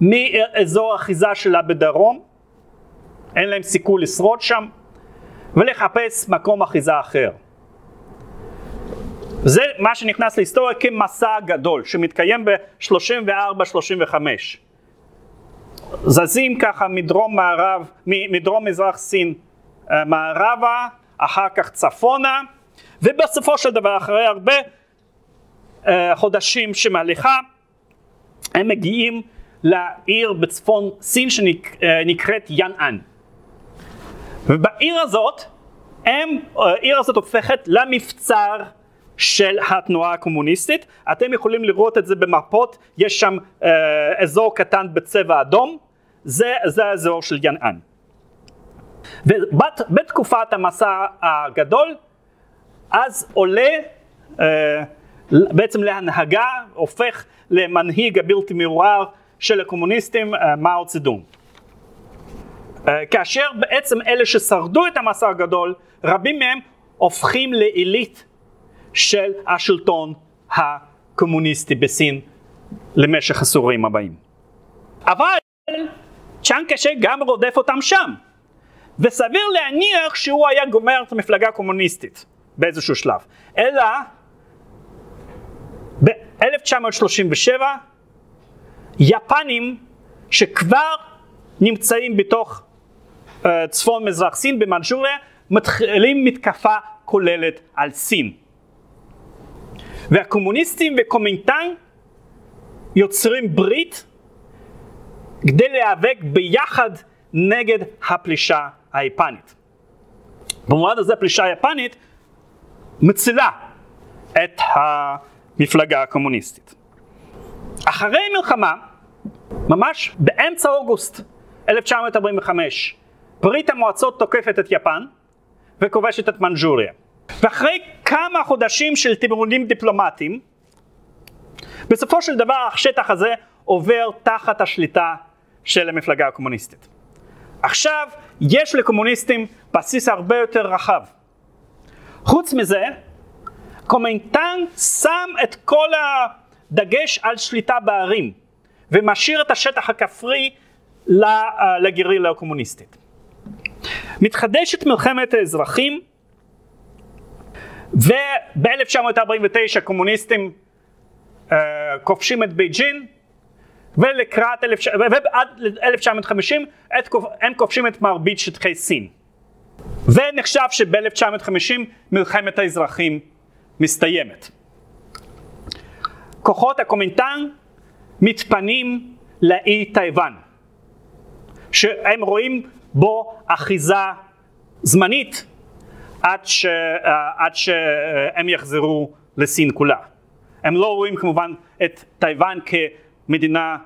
מאזור האחיזה שלה בדרום, אין להם סיכוי לשרוד שם, ולחפש מקום אחיזה אחר. זה מה שנכנס להיסטוריה כמסע גדול שמתקיים ב-34-35. זזים ככה מדרום מערב, מדרום מזרח סין אה, מערבה, אחר כך צפונה, ובסופו של דבר אחרי הרבה אה, חודשים שמהליכה הם מגיעים לעיר בצפון סין שנקראת יאנאן. ובעיר הזאת, הם, העיר הזאת הופכת למבצר של התנועה הקומוניסטית. אתם יכולים לראות את זה במפות, יש שם אה, אזור קטן בצבע אדום, זה, זה האזור של יאנאן. ובתקופת המסע הגדול, אז עולה אה, בעצם להנהגה, הופך למנהיג הבלתי מעורער של הקומוניסטים, אה, מאו צדון. אה, כאשר בעצם אלה ששרדו את המסע הגדול, רבים מהם הופכים לעילית של השלטון הקומוניסטי בסין למשך עשורים הבאים. אבל צ'אנג קשה גם רודף אותם שם, וסביר להניח שהוא היה גומר את המפלגה הקומוניסטית באיזשהו שלב. אלא ב-1937 יפנים שכבר נמצאים בתוך צפון מזרח סין במנג'וריה מתחילים מתקפה כוללת על סין. והקומוניסטים וקומינטן יוצרים ברית כדי להיאבק ביחד נגד הפלישה היפנית. במובן הזה הפלישה היפנית מצילה את המפלגה הקומוניסטית. אחרי מלחמה, ממש באמצע אוגוסט 1945, ברית המועצות תוקפת את יפן וכובשת את מנג'וריה. ואחרי כמה חודשים של תמרונים דיפלומטיים, בסופו של דבר השטח הזה עובר תחת השליטה של המפלגה הקומוניסטית. עכשיו יש לקומוניסטים בסיס הרבה יותר רחב. חוץ מזה, קומינטן שם את כל הדגש על שליטה בערים ומשאיר את השטח הכפרי לגרילה הקומוניסטית. מתחדשת מלחמת האזרחים וב-1949 קומוניסטים uh, כובשים את בייג'ין ולקראת ועד 1950 הם כובשים את מרבית שטחי סין. ונחשב שב-1950 מלחמת האזרחים מסתיימת. כוחות הקומינטנג מתפנים לאי טייוואן, שהם רואים בו אחיזה זמנית עד, ש, עד שהם יחזרו לסין כולה. הם לא רואים כמובן את טייוואן כמדינה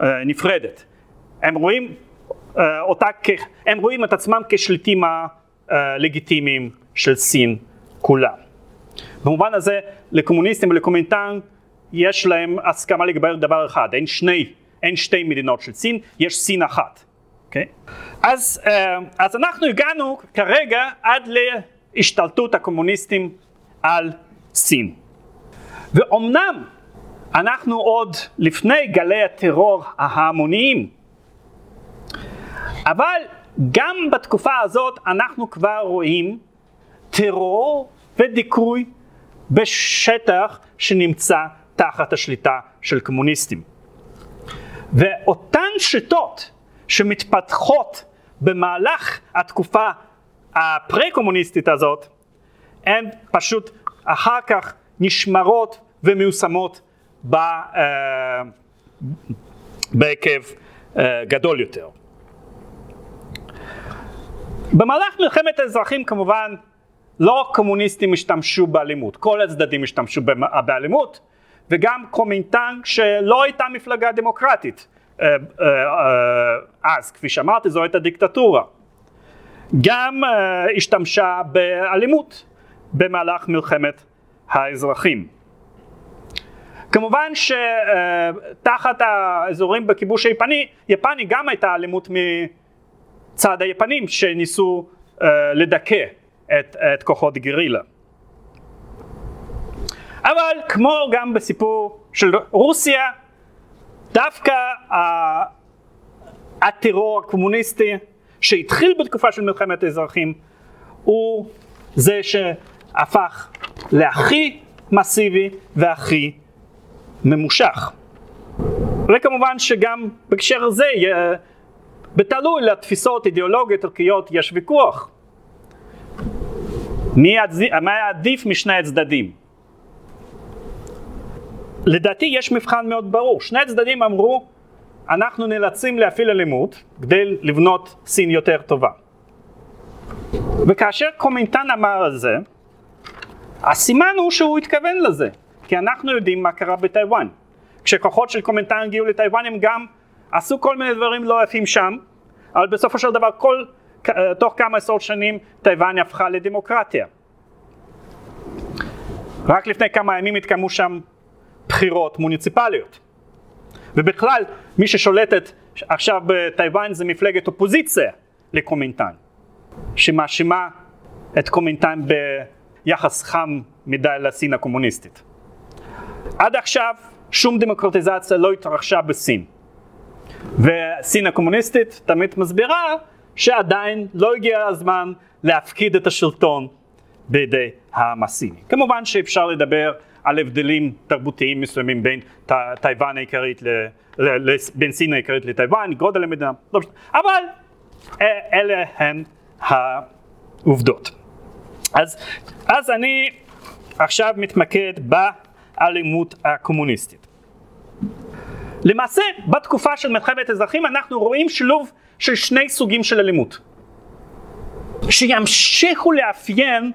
אה, נפרדת, הם רואים אה, אותה, הם רואים את עצמם כשליטים הלגיטימיים של סין כולה. במובן הזה לקומוניסטים ולקומינטן יש להם הסכמה לגבי דבר אחד, אין שני, אין שתי מדינות של סין, יש סין אחת. Okay? אוקיי? אז, אה, אז אנחנו הגענו כרגע עד להשתלטות הקומוניסטים על סין. ואומנם אנחנו עוד לפני גלי הטרור ההמוניים אבל גם בתקופה הזאת אנחנו כבר רואים טרור ודיכוי בשטח שנמצא תחת השליטה של קומוניסטים. ואותן שיטות שמתפתחות במהלך התקופה הפרה-קומוניסטית הזאת, הן פשוט אחר כך נשמרות ומיושמות ב, אה, בהיקף אה, גדול יותר. במהלך מלחמת האזרחים כמובן לא קומוניסטים השתמשו באלימות, כל הצדדים השתמשו באלימות וגם קומינטנג שלא הייתה מפלגה דמוקרטית אז, כפי שאמרתי זו הייתה דיקטטורה, גם השתמשה באלימות במהלך מלחמת האזרחים. כמובן שתחת האזורים בכיבוש היפני, יפני גם הייתה אלימות מצד היפנים שניסו לדכא את, את כוחות גרילה. אבל כמו גם בסיפור של רוסיה, דווקא הטרור הקומוניסטי שהתחיל בתקופה של מלחמת האזרחים הוא זה שהפך להכי מסיבי והכי ממושך. וכמובן שגם בהקשר הזה, בתלוי לתפיסות אידיאולוגיות ערכיות יש ויכוח. מי עדיף משני הצדדים? לדעתי יש מבחן מאוד ברור, שני הצדדים אמרו אנחנו נאלצים להפעיל אלימות כדי לבנות סין יותר טובה. וכאשר קומינטן אמר את זה, הסימן הוא שהוא התכוון לזה, כי אנחנו יודעים מה קרה בטיוואן. כשכוחות של קומינטן הגיעו לטיוואן הם גם עשו כל מיני דברים לא יפים שם, אבל בסופו של דבר כל, תוך כמה עשרות שנים טיוואן הפכה לדמוקרטיה. רק לפני כמה ימים התקיימו שם בחירות מוניציפליות. ובכלל, מי ששולטת עכשיו בטייוואן זה מפלגת אופוזיציה לקומינטן, שמאשימה את קומינטן ביחס חם מדי לסין הקומוניסטית. עד עכשיו שום דמוקרטיזציה לא התרחשה בסין. וסין הקומוניסטית תמיד מסבירה שעדיין לא הגיע הזמן להפקיד את השלטון בידי העם הסיני. כמובן שאפשר לדבר על הבדלים תרבותיים מסוימים בין טייוואן העיקרית, בין סין העיקרית לטייוואן, גודל המדינה, לא אבל אה, אלה הן העובדות. אז, אז אני עכשיו מתמקד באלימות הקומוניסטית. למעשה בתקופה של מלחמת אזרחים אנחנו רואים שילוב של שני סוגים של אלימות שימשיכו לאפיין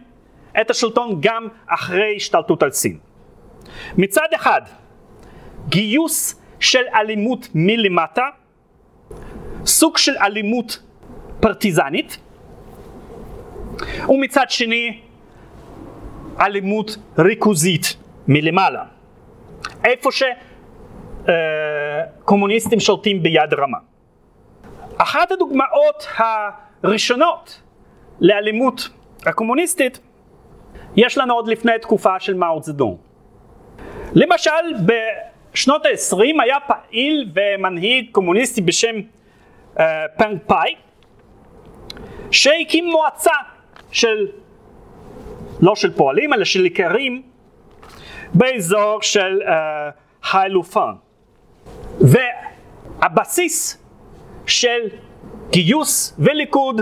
את השלטון גם אחרי השתלטות על סין. מצד אחד גיוס של אלימות מלמטה, סוג של אלימות פרטיזנית, ומצד שני אלימות ריכוזית מלמעלה, איפה שקומוניסטים אה, שולטים ביד רמה. אחת הדוגמאות הראשונות לאלימות הקומוניסטית יש לנו עוד לפני תקופה של מאו צדונג. למשל, בשנות ה-20 היה פעיל ומנהיג קומוניסטי בשם uh, פנג פאי, שהקים מועצה של, לא של פועלים, אלא של איכרים, באזור של uh, היילופן. והבסיס של גיוס וליכוד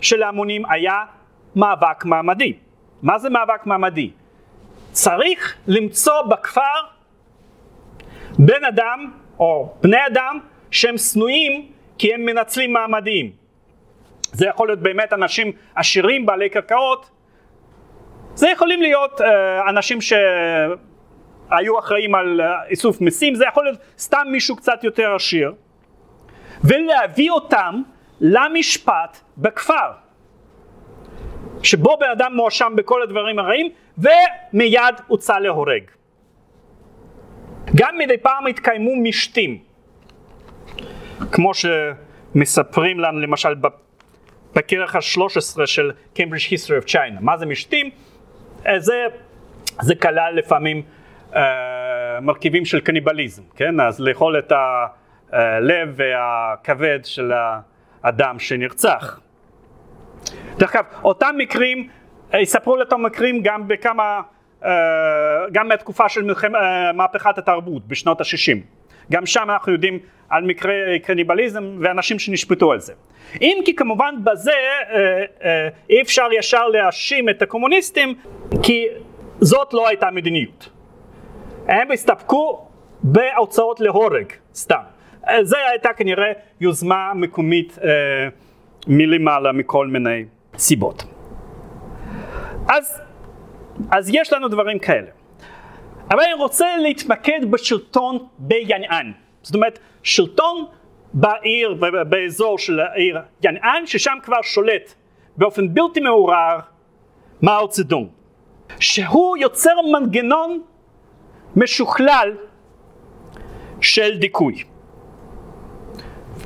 של ההמונים היה מאבק מעמדי. מה זה מאבק מעמדי? צריך למצוא בכפר בן אדם או בני אדם שהם שנואים כי הם מנצלים מעמדיים. זה יכול להיות באמת אנשים עשירים בעלי קרקעות, זה יכולים להיות uh, אנשים שהיו אחראים על uh, איסוף מיסים, זה יכול להיות סתם מישהו קצת יותר עשיר, ולהביא אותם למשפט בכפר. שבו בן אדם מואשם בכל הדברים הרעים ומיד הוצא להורג. גם מדי פעם התקיימו משתים, כמו שמספרים לנו למשל בכרך ה-13 של Cambridge History of China. מה זה משתים? אה, זה, זה כלל לפעמים uh, מרכיבים של קניבליזם, כן? אז לאכול את הלב והכבד של האדם שנרצח. דרך אגב, אותם מקרים, אה, יספרו על אותם מקרים גם בכמה, אה, גם מהתקופה של מלחמת, אה, מהפכת התרבות בשנות ה-60. גם שם אנחנו יודעים על מקרי קניבליזם ואנשים שנשפטו על זה. אם כי כמובן בזה אי אפשר ישר להאשים את הקומוניסטים כי זאת לא הייתה מדיניות. הם הסתפקו בהוצאות להורג, סתם. זה הייתה כנראה יוזמה מקומית מלמעלה מכל מיני סיבות. אז, אז יש לנו דברים כאלה. אבל אני רוצה להתמקד בשלטון ביאנאן. זאת אומרת, שלטון בעיר, באזור של העיר יאנאן, ששם כבר שולט באופן בלתי מעורר מאו צדונג, שהוא יוצר מנגנון משוכלל של דיכוי.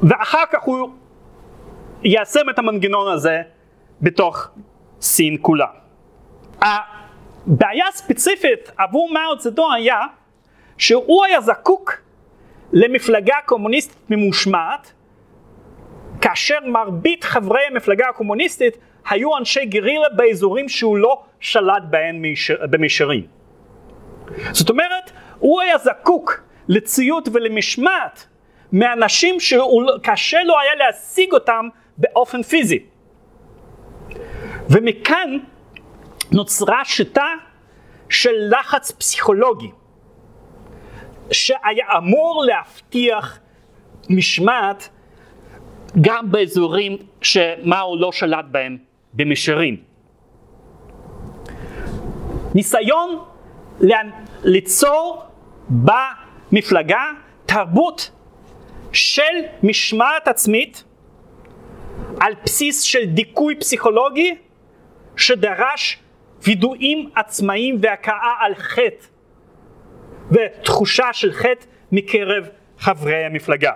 ואחר כך הוא יישם את המנגנון הזה בתוך סין כולה. הבעיה הספציפית עבור מאו צדו היה שהוא היה זקוק למפלגה קומוניסטית ממושמעת כאשר מרבית חברי המפלגה הקומוניסטית היו אנשי גרילה באזורים שהוא לא שלט בהם במישרין. זאת אומרת, הוא היה זקוק לציות ולמשמעת מאנשים שקשה לו היה להשיג אותם באופן פיזי. ומכאן נוצרה שיטה של לחץ פסיכולוגי, שהיה אמור להבטיח משמעת גם באזורים שמאו לא שלט בהם במישרין. ניסיון ליצור במפלגה תרבות של משמעת עצמית על בסיס של דיכוי פסיכולוגי שדרש וידועים עצמאיים והכאה על חטא ותחושה של חטא מקרב חברי המפלגה.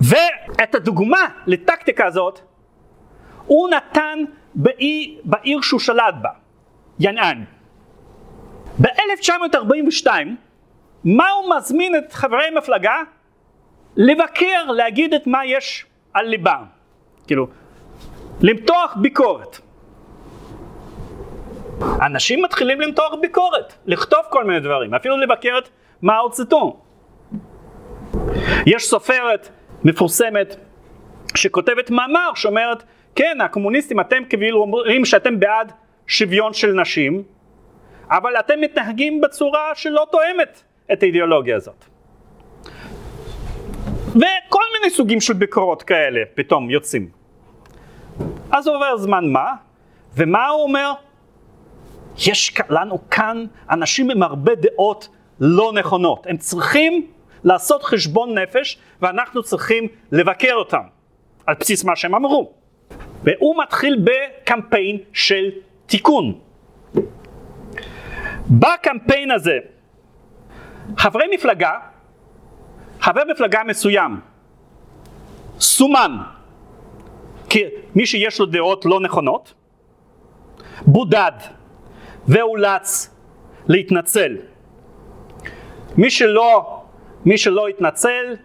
ואת הדוגמה לטקטיקה הזאת הוא נתן באי, בעיר שהוא שלט בה, ינאן. ב-1942 מה הוא מזמין את חברי המפלגה? לבקר, להגיד את מה יש על ליבם. כאילו, למתוח ביקורת. אנשים מתחילים למתוח ביקורת, לכתוב כל מיני דברים, אפילו לבקר את מאו צטון. יש סופרת מפורסמת שכותבת מאמר שאומרת, כן, הקומוניסטים, אתם כאילו אומרים שאתם בעד שוויון של נשים, אבל אתם מתנהגים בצורה שלא תואמת את האידיאולוגיה הזאת. וכל מיני סוגים של ביקורות כאלה פתאום יוצאים. אז עובר זמן מה, ומה הוא אומר? יש לנו כאן אנשים עם הרבה דעות לא נכונות. הם צריכים לעשות חשבון נפש, ואנחנו צריכים לבקר אותם על בסיס מה שהם אמרו. והוא מתחיל בקמפיין של תיקון. בקמפיין הזה, חברי מפלגה, חבר מפלגה מסוים, סומן כמי שיש לו דעות לא נכונות, בודד ואולץ להתנצל. מי שלא, מי שלא התנצל,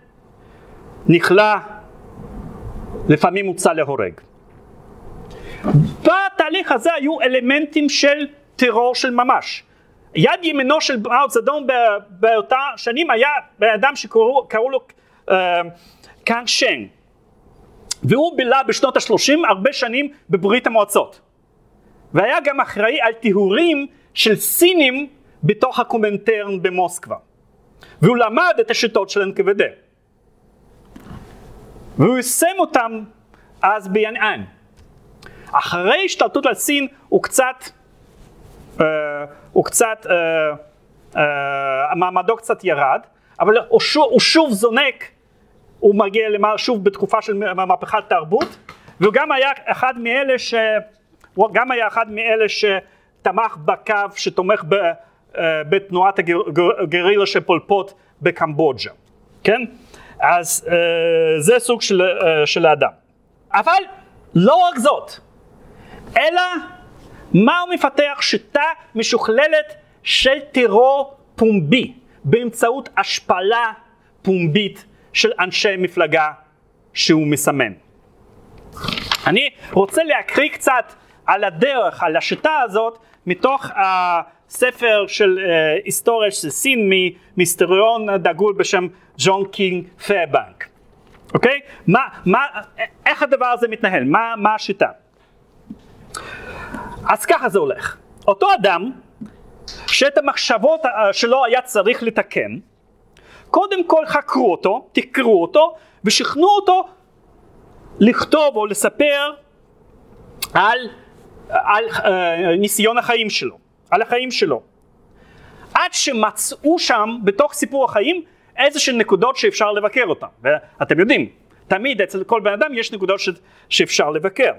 נכלא, לפעמים הוצא להורג. בתהליך הזה היו אלמנטים של טרור של ממש. יד ימינו של מאו צה דונג באותה שנים היה בן אדם שקראו לו אה, קאנג שנג והוא בילה בשנות השלושים הרבה שנים בברית המועצות. והיה גם אחראי על טיהורים של סינים בתוך הקומינטרן במוסקבה. והוא למד את השיטות של NKVD והוא יישם אותם אז ביאנאן אחרי השתלטות על סין הוא קצת אה, הוא קצת, אה, אה, מעמדו קצת ירד, אבל הוא שוב, הוא שוב זונק, הוא מגיע למעלה שוב בתקופה של מהפכת תרבות, והוא גם היה אחד מאלה ש... הוא גם היה אחד מאלה שתמך בקו שתומך ב, אה, בתנועת הגרילה של פולפוט בקמבוג'ה, כן? אז אה, זה סוג של, אה, של האדם. אבל לא רק זאת, אלא מה הוא מפתח? שיטה משוכללת של טרור פומבי באמצעות השפלה פומבית של אנשי מפלגה שהוא מסמן. אני רוצה להקריא קצת על הדרך, על השיטה הזאת, מתוך הספר של אה, היסטוריה של סין מהיסטוריון דגול בשם ג'ון קינג פיירבנק. אוקיי? מה, מה, איך הדבר הזה מתנהל? מה, מה השיטה? אז ככה זה הולך. אותו אדם שאת המחשבות אה, שלו היה צריך לתקן, קודם כל חקרו אותו, תחקרו אותו ושכנעו אותו לכתוב או לספר על, על אה, ניסיון החיים שלו, על החיים שלו. עד שמצאו שם בתוך סיפור החיים איזה שהן נקודות שאפשר לבקר אותן. ואתם יודעים, תמיד אצל כל בן אדם יש נקודות ש, שאפשר לבקר.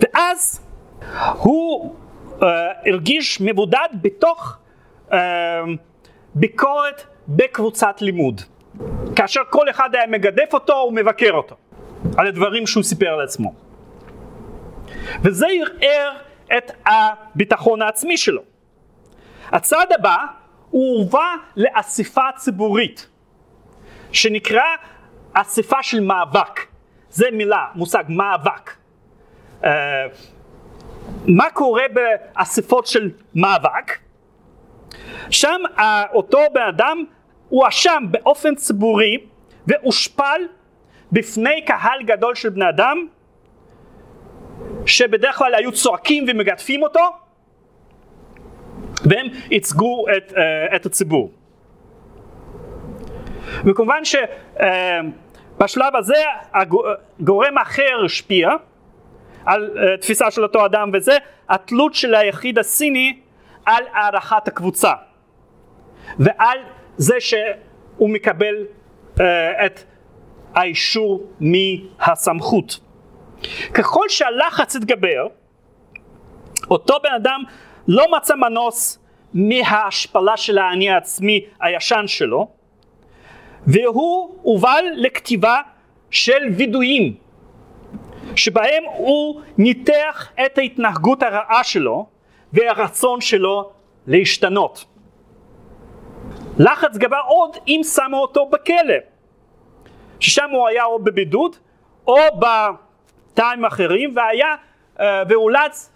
ואז הוא uh, הרגיש מבודד בתוך uh, ביקורת בקבוצת לימוד. כאשר כל אחד היה מגדף אותו הוא מבקר אותו על הדברים שהוא סיפר על עצמו. וזה ערער את הביטחון העצמי שלו. הצעד הבא הוא הובא לאספה ציבורית שנקרא אספה של מאבק. זה מילה, מושג מאבק. Uh, מה קורה באספות של מאבק? שם אותו בן אדם הואשם באופן ציבורי והושפל בפני קהל גדול של בני אדם שבדרך כלל היו צועקים ומגדפים אותו והם ייצגו את, uh, את הציבור. וכמובן שבשלב uh, הזה הגורם אחר השפיע על uh, תפיסה של אותו אדם וזה התלות של היחיד הסיני על הערכת הקבוצה ועל זה שהוא מקבל uh, את האישור מהסמכות. ככל שהלחץ התגבר אותו בן אדם לא מצא מנוס מההשפלה של האני העצמי הישן שלו והוא הובל לכתיבה של וידויים שבהם הוא ניתח את ההתנהגות הרעה שלו והרצון שלו להשתנות. לחץ גבר עוד אם שמו אותו בכלא, ששם הוא היה או בבידוד או בטעם אחרים והיה uh, ואולץ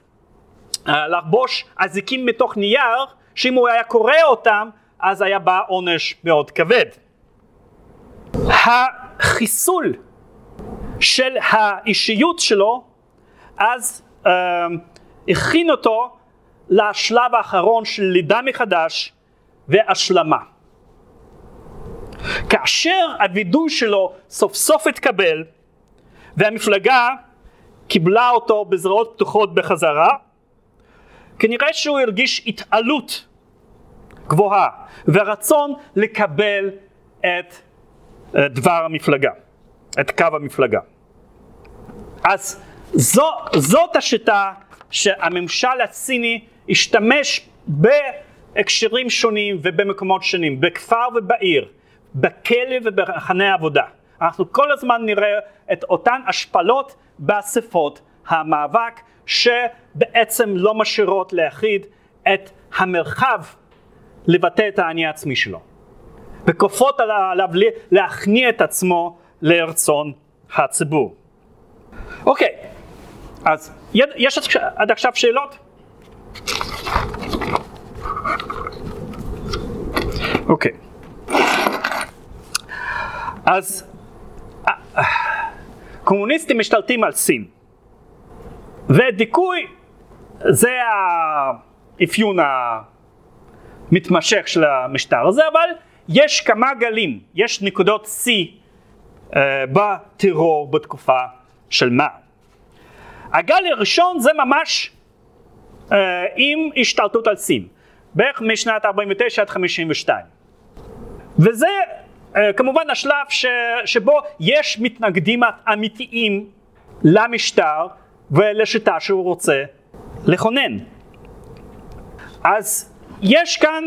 uh, לחבוש אזיקים מתוך נייר שאם הוא היה קורא אותם אז היה בא עונש מאוד כבד. החיסול של האישיות שלו, אז אה, הכין אותו לשלב האחרון של לידה מחדש והשלמה. כאשר הווידוי שלו סוף סוף התקבל והמפלגה קיבלה אותו בזרועות פתוחות בחזרה, כנראה שהוא הרגיש התעלות גבוהה ורצון לקבל את אה, דבר המפלגה, את קו המפלגה. אז זו, זאת השיטה שהממשל הסיני השתמש בהקשרים שונים ובמקומות שונים, בכפר ובעיר, בכלא ובמחנה עבודה. אנחנו כל הזמן נראה את אותן השפלות באספות המאבק שבעצם לא משאירות ליחיד את המרחב לבטא את האני העצמי שלו. וכופות עליו להכניע את עצמו לרצון הציבור. אוקיי, אז יש עד עכשיו שאלות? אוקיי. אז אה, קומוניסטים משתלטים על סין, ודיכוי זה האפיון המתמשך של המשטר הזה, אבל יש כמה גלים, יש נקודות שיא uh, בטרור בתקופה של מה. הגל הראשון זה ממש uh, עם השתלטות על סין, בערך משנת 49 עד 52. וזה כמובן השלב ש, שבו יש מתנגדים אמיתיים למשטר ולשיטה שהוא רוצה לכונן. אז יש כאן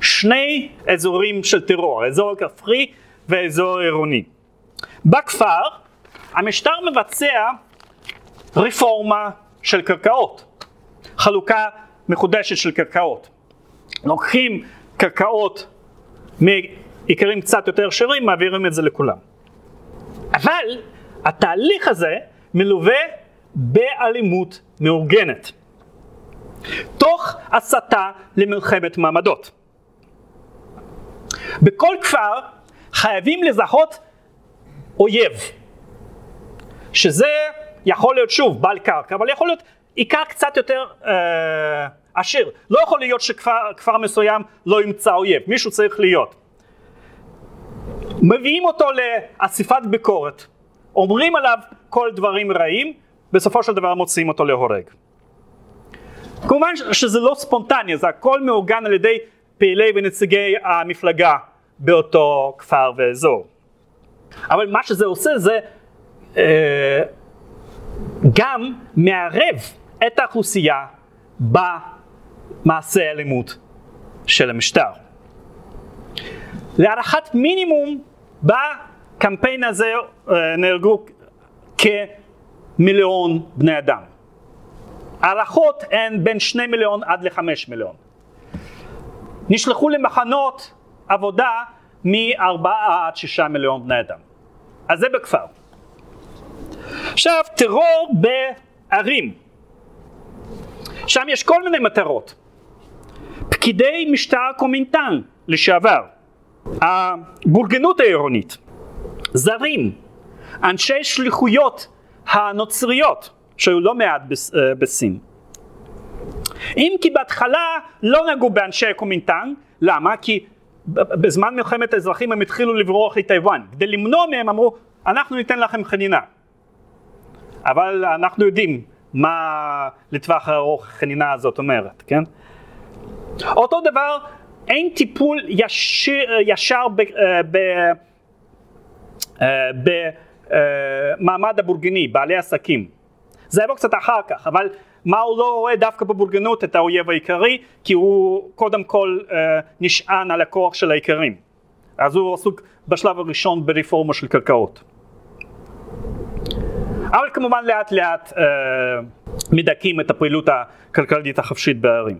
שני אזורים של טרור, אזור כפרי ואזור עירוני. בכפר המשטר מבצע רפורמה של קרקעות, חלוקה מחודשת של קרקעות. לוקחים קרקעות מעיקרים קצת יותר עשירים, מעבירים את זה לכולם. אבל התהליך הזה מלווה באלימות מאורגנת, תוך הסתה למלחמת מעמדות. בכל כפר חייבים לזהות אויב, שזה יכול להיות שוב בעל קרקע, אבל יכול להיות עיקר קצת יותר אה, עשיר. לא יכול להיות שכפר מסוים לא ימצא אויב, מישהו צריך להיות. מביאים אותו לאסיפת ביקורת, אומרים עליו כל דברים רעים, בסופו של דבר מוציאים אותו להורג. כמובן שזה לא ספונטני, זה הכל מאורגן על ידי פעילי ונציגי המפלגה באותו כפר ואזור. אבל מה שזה עושה זה אה, גם מערב את האוכלוסייה במעשה האלימות של המשטר. להערכת מינימום בקמפיין הזה אה, נהרגו כמיליון בני אדם. הערכות הן בין שני מיליון עד לחמש מיליון. נשלחו למחנות עבודה מארבעה עד שישה מיליון בני אדם. אז זה בכפר. עכשיו, טרור בערים. שם יש כל מיני מטרות. פקידי משטר קומינטן לשעבר, הבורגנות העירונית, זרים, אנשי שליחויות הנוצריות, שהיו לא מעט אה, בסין. אם כי בהתחלה לא נגעו באנשי קומינטן, למה? כי בזמן מלחמת האזרחים הם התחילו לברוח לטיוואן. כדי למנוע מהם אמרו, אנחנו ניתן לכם חנינה. אבל אנחנו יודעים מה לטווח הארוך החנינה הזאת אומרת, כן? אותו דבר, אין טיפול ישיר, ישר במעמד אה, אה, הבורגני, בעלי עסקים. זה יבוא קצת אחר כך, אבל מה הוא לא רואה דווקא בבורגנות את האויב העיקרי? כי הוא קודם כל אה, נשען על הכוח של האיכרים. אז הוא עסוק בשלב הראשון ברפורמה של קרקעות. אבל כמובן לאט לאט אה, מדכאים את הפעילות הכלכלית החופשית בערים.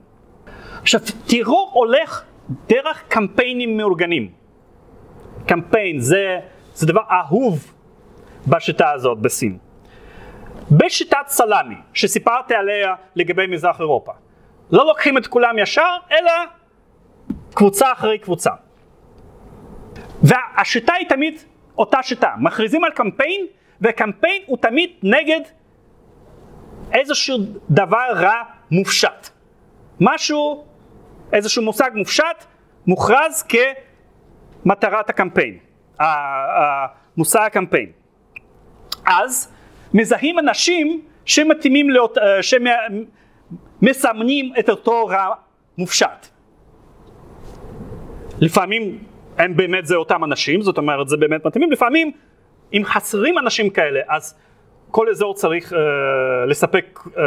עכשיו טרור הולך דרך קמפיינים מאורגנים. קמפיין זה, זה דבר אהוב בשיטה הזאת בסין. בשיטת סלאמי, שסיפרתי עליה לגבי מזרח אירופה. לא לוקחים את כולם ישר, אלא קבוצה אחרי קבוצה. והשיטה היא תמיד אותה שיטה, מכריזים על קמפיין, וקמפיין הוא תמיד נגד איזשהו דבר רע מופשט. משהו, איזשהו מושג מופשט, מוכרז כמטרת הקמפיין, מושא הקמפיין. אז מזהים אנשים שמתאימים, לאות, אה, שמסמנים את אותו רע מופשט. לפעמים הם באמת זה אותם אנשים, זאת אומרת זה באמת מתאימים, לפעמים אם חסרים אנשים כאלה אז כל אזור צריך uh, לספק uh,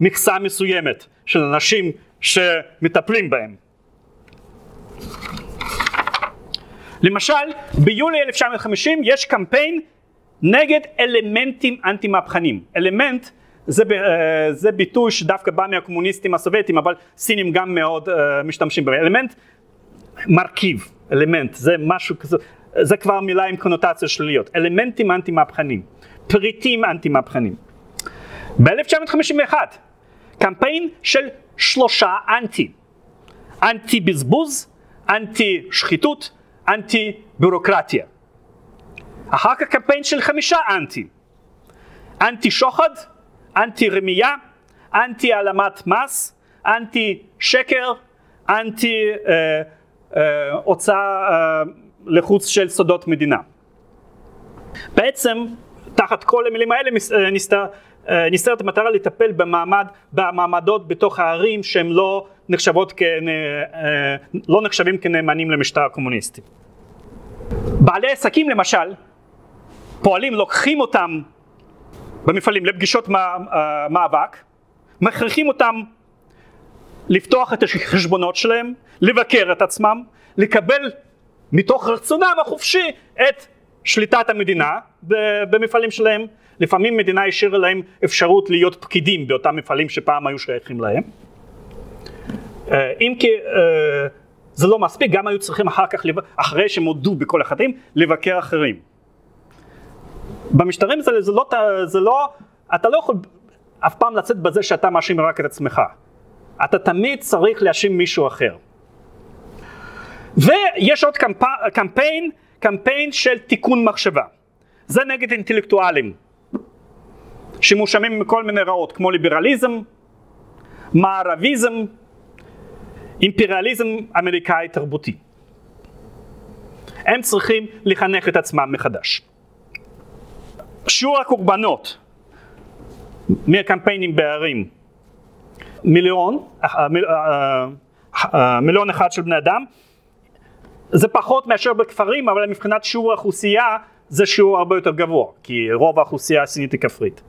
מכסה מסוימת של אנשים שמטפלים בהם. למשל ביולי 1950 יש קמפיין נגד אלמנטים אנטי מהפכנים. אלמנט זה, אה, זה ביטוי שדווקא בא מהקומוניסטים הסובייטים, אבל סינים גם מאוד אה, משתמשים בו. אלמנט מרכיב, אלמנט, זה משהו כזה, זה כבר מילה עם קונוטציות שליליות. אלמנטים אנטי מהפכנים, פריטים אנטי מהפכנים. ב-1951, קמפיין של שלושה אנטי. אנטי בזבוז, אנטי שחיתות, אנטי ביורוקרטיה. אחר כך קמפיין של חמישה אנטי. אנטי שוחד, אנטי רמייה, אנטי העלמת מס, אנטי שקר, אנטי אה, אה, אה, לחוץ של סודות מדינה. בעצם תחת כל המילים האלה אה, נסתר, נסתרת המטרה לטפל במעמד, במעמדות בתוך הערים שהן לא נחשבות. אה, לא נחשבים כנאמנים למשטר הקומוניסטי. בעלי עסקים למשל, פועלים לוקחים אותם במפעלים לפגישות מאבק, מכריחים אותם לפתוח את החשבונות שלהם, לבקר את עצמם, לקבל מתוך רצונם החופשי את שליטת המדינה במפעלים שלהם. לפעמים מדינה השאירה להם אפשרות להיות פקידים באותם מפעלים שפעם היו שייכים להם. אה, אם כי אה, זה לא מספיק, גם היו צריכים אחר כך, אחרי שהם הודו בכל החטאים, לבקר אחרים. במשטרים זה, זה, לא, זה לא, אתה לא יכול אף פעם לצאת בזה שאתה מאשים רק את עצמך. אתה תמיד צריך להאשים מישהו אחר. ויש עוד קמפ... קמפיין, קמפיין של תיקון מחשבה. זה נגד אינטלקטואלים, שמואשמים מכל מיני רעות, כמו ליברליזם, מערביזם, אימפריאליזם אמריקאי תרבותי. הם צריכים לחנך את עצמם מחדש. שיעור הקורבנות מהקמפיינים בערים מיליון, אה, אה, אה, מיליון אחד של בני אדם, זה פחות מאשר בכפרים, אבל מבחינת שיעור האוכלוסייה זה שיעור הרבה יותר גבוה, כי רוב האוכלוסייה הסינית היא כפרית.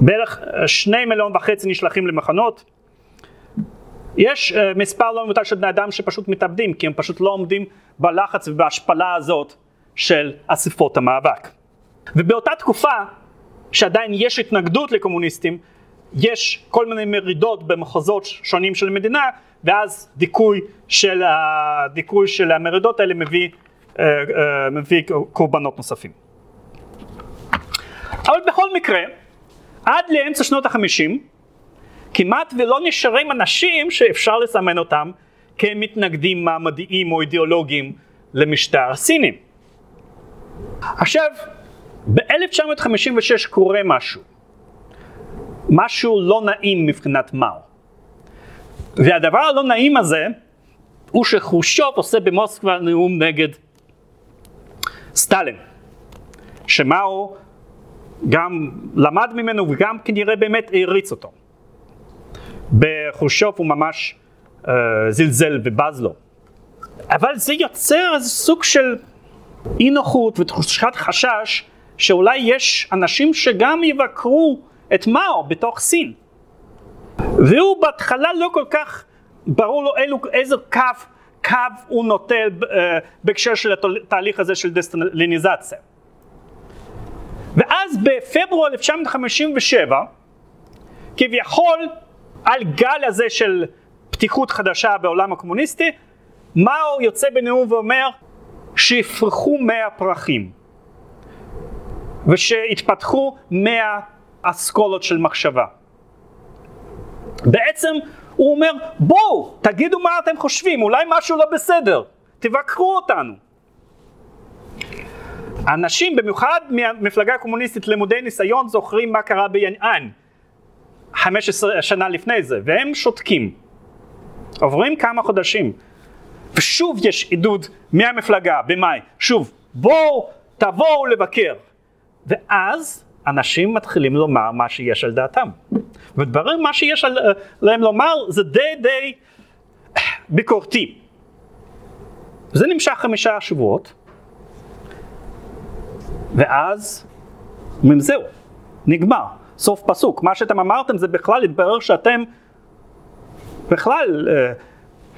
בערך שני מיליון וחצי נשלחים למחנות. יש מספר לא מבוטל של בני אדם שפשוט מתאבדים, כי הם פשוט לא עומדים בלחץ ובהשפלה הזאת של אספות המאבק. ובאותה תקופה שעדיין יש התנגדות לקומוניסטים, יש כל מיני מרידות במחוזות שונים של המדינה, ואז דיכוי של, הדיכוי של המרידות האלה מביא, אה, אה, מביא קורבנות נוספים. אבל בכל מקרה, עד לאמצע שנות החמישים, כמעט ולא נשארים אנשים שאפשר לסמן אותם כמתנגדים מעמדיים או אידיאולוגיים למשטר הסיני. עכשיו, ב-1956 קורה משהו, משהו לא נעים מבחינת מאו. והדבר הלא נעים הזה הוא שחרושוב עושה במוסקבה נאום נגד סטלין, שמאו גם למד ממנו וגם כנראה באמת העריץ אותו. בחרושוב הוא ממש uh, זלזל ובז לו. אבל זה יוצר איזה סוג של אי נוחות ותחושת חשש שאולי יש אנשים שגם יבקרו את מאו בתוך סין. והוא בהתחלה לא כל כך ברור לו אילו, איזה קו, קו הוא נוטל uh, בהקשר של התהליך הזה של דסטליניזציה. ואז בפברואר 1957, כביכול על גל הזה של פתיחות חדשה בעולם הקומוניסטי, מאו יוצא בנאום ואומר שיפרחו מאה פרחים. ושהתפתחו מהאסכולות של מחשבה. בעצם הוא אומר בואו תגידו מה אתם חושבים אולי משהו לא בסדר תבקרו אותנו. אנשים במיוחד מהמפלגה הקומוניסטית למודי ניסיון זוכרים מה קרה ביאנאן 15 שנה לפני זה והם שותקים. עוברים כמה חודשים ושוב יש עידוד מהמפלגה במאי שוב בואו תבואו לבקר ואז אנשים מתחילים לומר מה שיש על דעתם. ודברים מה שיש על, להם לומר זה די די ביקורתי. זה נמשך חמישה שבועות, ואז אומרים זהו, נגמר, סוף פסוק. מה שאתם אמרתם זה בכלל התברר שאתם בכלל אה,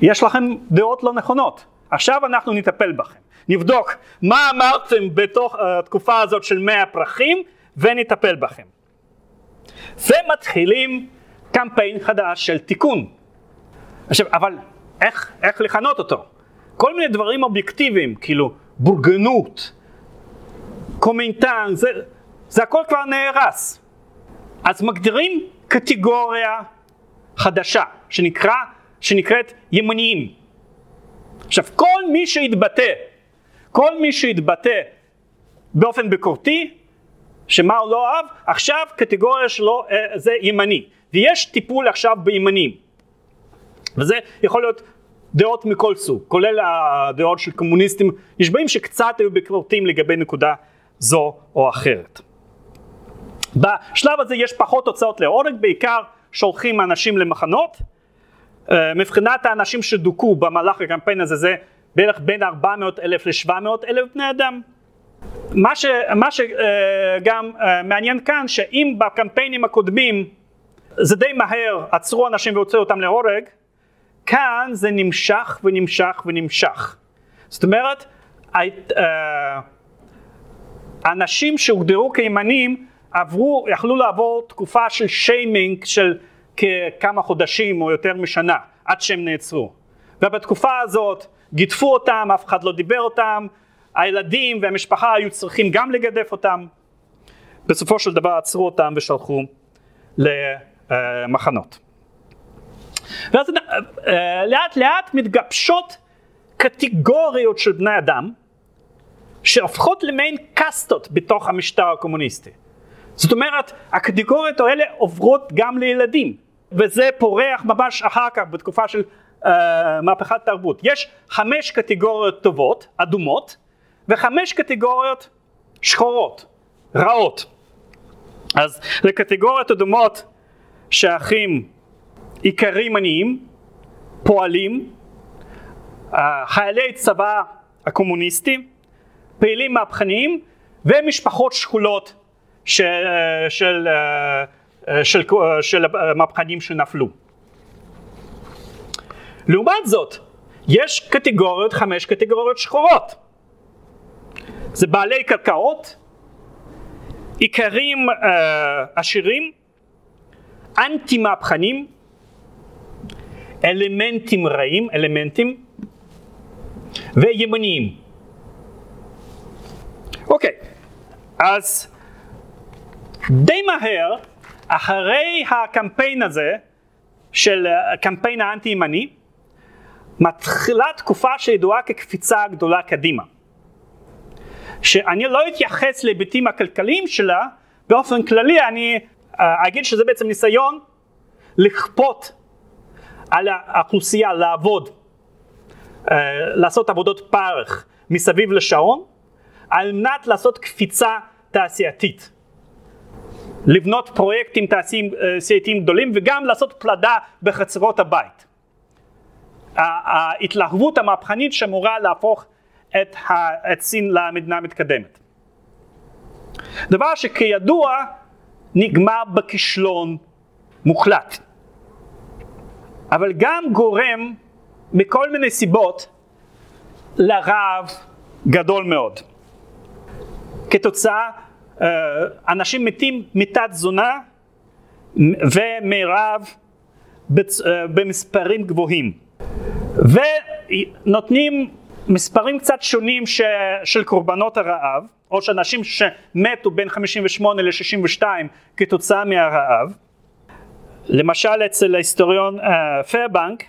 יש לכם דעות לא נכונות. עכשיו אנחנו נטפל בכם. נבדוק מה אמרתם בתוך התקופה הזאת של מאה פרחים ונטפל בכם. ומתחילים קמפיין חדש של תיקון. עכשיו, אבל איך, איך לכנות אותו? כל מיני דברים אובייקטיביים, כאילו בורגנות, קומנטן, זה, זה הכל כבר נהרס. אז מגדירים קטגוריה חדשה שנקרא, שנקראת ימניים. עכשיו כל מי שהתבטא, כל מי שהתבטא באופן ביקורתי, שמה הוא לא אהב, עכשיו קטגוריה שלו אה, זה ימני, ויש טיפול עכשיו בימנים, וזה יכול להיות דעות מכל סוג, כולל הדעות של קומוניסטים נשבעים שקצת היו ביקורתיים לגבי נקודה זו או אחרת. בשלב הזה יש פחות הוצאות להורג, בעיקר שולחים אנשים למחנות. אה, מבחינת האנשים שדוכאו במהלך הקמפיין הזה זה בערך בין 400 אלף ל-700 אלף בני אדם. מה, ש, מה שגם אה, מעניין כאן שאם בקמפיינים הקודמים זה די מהר עצרו אנשים והוציאו אותם להורג, כאן זה נמשך ונמשך ונמשך. זאת אומרת, אה, אנשים שהוגדרו כימנים עברו, יכלו לעבור תקופה של שיימינג של כמה חודשים או יותר משנה עד שהם נעצרו. ובתקופה הזאת גידפו אותם, אף אחד לא דיבר אותם, הילדים והמשפחה היו צריכים גם לגדף אותם. בסופו של דבר עצרו אותם ושלחו למחנות. ואז אה, לאט לאט מתגבשות קטגוריות של בני אדם שהופכות למעין קאסטות בתוך המשטר הקומוניסטי. זאת אומרת, הקטגוריות האלה עוברות גם לילדים, וזה פורח ממש אחר כך בתקופה של uh, מהפכת תרבות. יש חמש קטגוריות טובות, אדומות, וחמש קטגוריות שחורות, רעות. אז לקטגוריות אדומות שייכים איכרים עניים, פועלים, חיילי צבא הקומוניסטים, פעילים מהפכניים ומשפחות שכולות של, של, של, של המהפכנים שנפלו. לעומת זאת, יש קטגוריות, חמש קטגוריות שחורות. זה בעלי קרקעות, עיקרים אה, עשירים, אנטי מהפכנים, אלמנטים רעים, אלמנטים, וימניים. אוקיי, אז די מהר, אחרי הקמפיין הזה, של הקמפיין האנטי-ימני, מתחילה תקופה שידועה כקפיצה גדולה קדימה. שאני לא אתייחס להיבטים הכלכליים שלה, באופן כללי אני אה, אגיד שזה בעצם ניסיון לכפות על האוכלוסייה לעבוד, אה, לעשות עבודות פרך מסביב לשעון, על מנת לעשות קפיצה תעשייתית. לבנות פרויקטים תעשייתיים גדולים וגם לעשות פלדה בחצרות הבית. ההתלהבות המהפכנית שאמורה להפוך את, ה, את סין למדינה מתקדמת. דבר שכידוע נגמר בכישלון מוחלט. אבל גם גורם מכל מיני סיבות לרעב גדול מאוד. כתוצאה אה, אנשים מתים מתת תזונה ומרעב אה, במספרים גבוהים ונותנים מספרים קצת שונים ש, של קורבנות הרעב או שאנשים שמתו בין 58 ל-62 כתוצאה מהרעב למשל אצל ההיסטוריון uh, פרבנק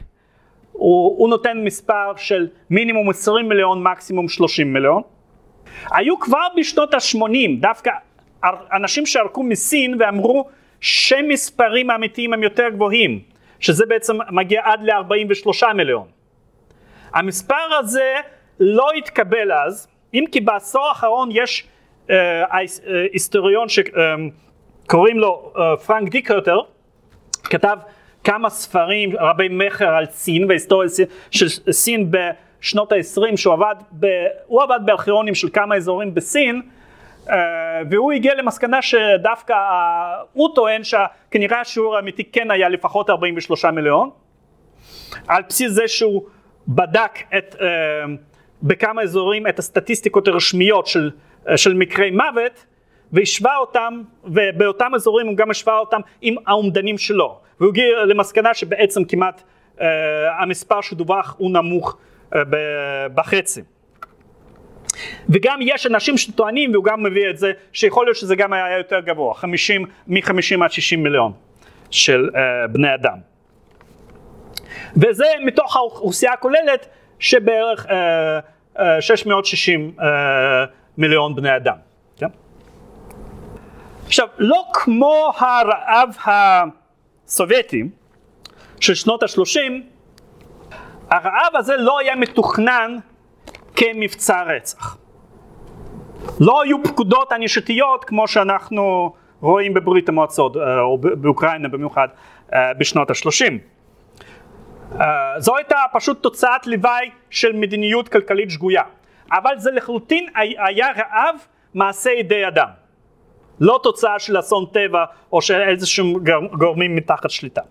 הוא, הוא נותן מספר של מינימום 20 מיליון מקסימום 30 מיליון היו כבר בשנות ה-80 דווקא אנשים שערקו מסין ואמרו שמספרים האמיתיים הם יותר גבוהים, שזה בעצם מגיע עד ל-43 מיליון. המספר הזה לא התקבל אז, אם כי בעשור האחרון יש אה, אה היסטוריון שקוראים לו אה, פרנק דיקרטר, כתב כמה ספרים רבי מכר על סין והיסטוריה של סין בשנות ה-20 שהוא עבד, ב, הוא עבד בארכיונים של כמה אזורים בסין uh, והוא הגיע למסקנה שדווקא uh, הוא טוען שכנראה השיעור האמיתי כן היה לפחות 43 מיליון. על בסיס זה שהוא בדק את, uh, בכמה אזורים את הסטטיסטיקות הרשמיות של, uh, של מקרי מוות והשווה אותם, ובאותם אזורים הוא גם השווה אותם עם האומדנים שלו, והוא הגיע למסקנה שבעצם כמעט uh, המספר שדווח הוא נמוך uh, בחצי. וגם יש אנשים שטוענים, והוא גם מביא את זה, שיכול להיות שזה גם היה יותר גבוה, 50, מ-50 עד 60 מיליון של uh, בני אדם. וזה מתוך האוכלוסייה הכוללת שבערך uh, uh, 660 uh, מיליון בני אדם. כן? עכשיו, לא כמו הרעב הסובייטי של שנות ה-30, הרעב הזה לא היה מתוכנן כמבצע רצח. לא היו פקודות ענישתיות כמו שאנחנו רואים בברית המועצות, אה, או באוקראינה במיוחד, אה, בשנות ה-30. אה, זו הייתה פשוט תוצאת לוואי של מדיניות כלכלית שגויה. אבל זה לחלוטין היה רעב מעשה ידי אדם. לא תוצאה של אסון טבע או של איזשהם גורמים מתחת שליטה.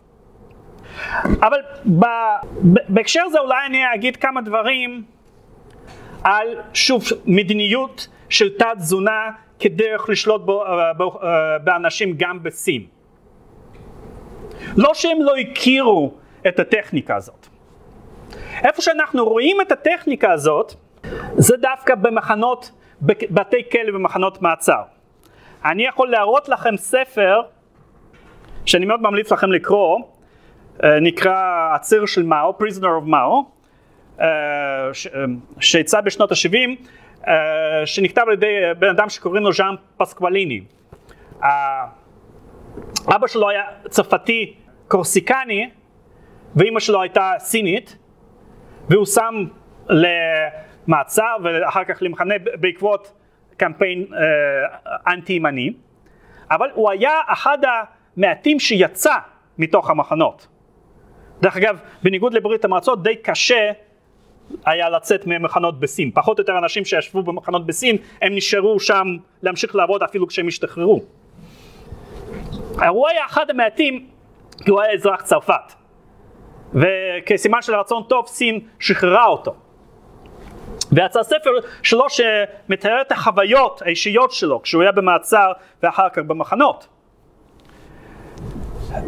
אבל בהקשר הזה אולי אני אגיד כמה דברים על שוב מדיניות של תת תזונה כדרך לשלוט בו, אה, אה, באנשים גם בסין. לא שהם לא הכירו את הטכניקה הזאת. איפה שאנחנו רואים את הטכניקה הזאת זה דווקא במחנות, בתי כלא ומחנות מעצר. אני יכול להראות לכם ספר שאני מאוד ממליץ לכם לקרוא, אה, נקרא הציר של מאו, Prisoner of Mao, אה, אה, שיצא בשנות ה-70, שנכתב על ידי בן אדם שקוראים לו ז'אן פסקואליני. אבא שלו היה צרפתי קורסיקני ואימא שלו הייתה סינית והוא שם למעצר ואחר כך למחנה בעקבות קמפיין אה, אנטי ימני, אבל הוא היה אחד המעטים שיצא מתוך המחנות. דרך אגב, בניגוד לברית המועצות די קשה היה לצאת ממחנות בסין. פחות או יותר אנשים שישבו במחנות בסין, הם נשארו שם להמשיך לעבוד אפילו כשהם השתחררו. הוא היה אחד המעטים כי הוא היה אזרח צרפת. וכסימן של רצון טוב סין שחררה אותו. ויצא ספר שלו שמתאר את החוויות האישיות שלו כשהוא היה במעצר ואחר כך במחנות.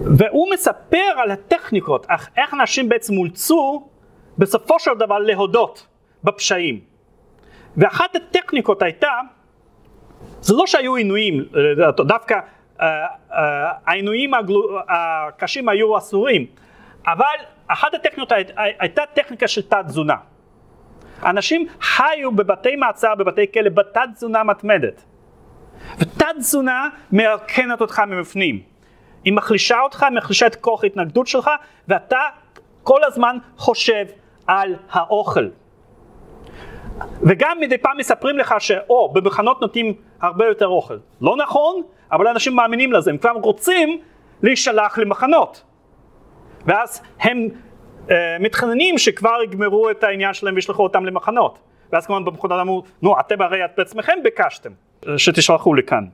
והוא מספר על הטכניקות, איך אנשים בעצם אולצו בסופו של דבר להודות בפשעים. ואחת הטכניקות הייתה, זה לא שהיו עינויים, דווקא uh, uh, העינויים הקשים היו אסורים, אבל אחת הטכניקות הייתה טכניקה של תת תזונה. אנשים חיו בבתי מעצר, בבתי כלא, בתת תזונה מתמדת. ותת תזונה מרקנת אותך מבפנים. היא מחלישה אותך, מחלישה את כוח ההתנגדות שלך, ואתה כל הזמן חושב על האוכל. וגם מדי פעם מספרים לך שאו, במחנות נותנים הרבה יותר אוכל. לא נכון, אבל אנשים מאמינים לזה, הם כבר רוצים להישלח למחנות. ואז הם אה, מתחננים שכבר יגמרו את העניין שלהם וישלחו אותם למחנות. ואז כמובן במכונות אמרו, נו אתם הרי את בעצמכם ביקשתם שתשלחו לכאן.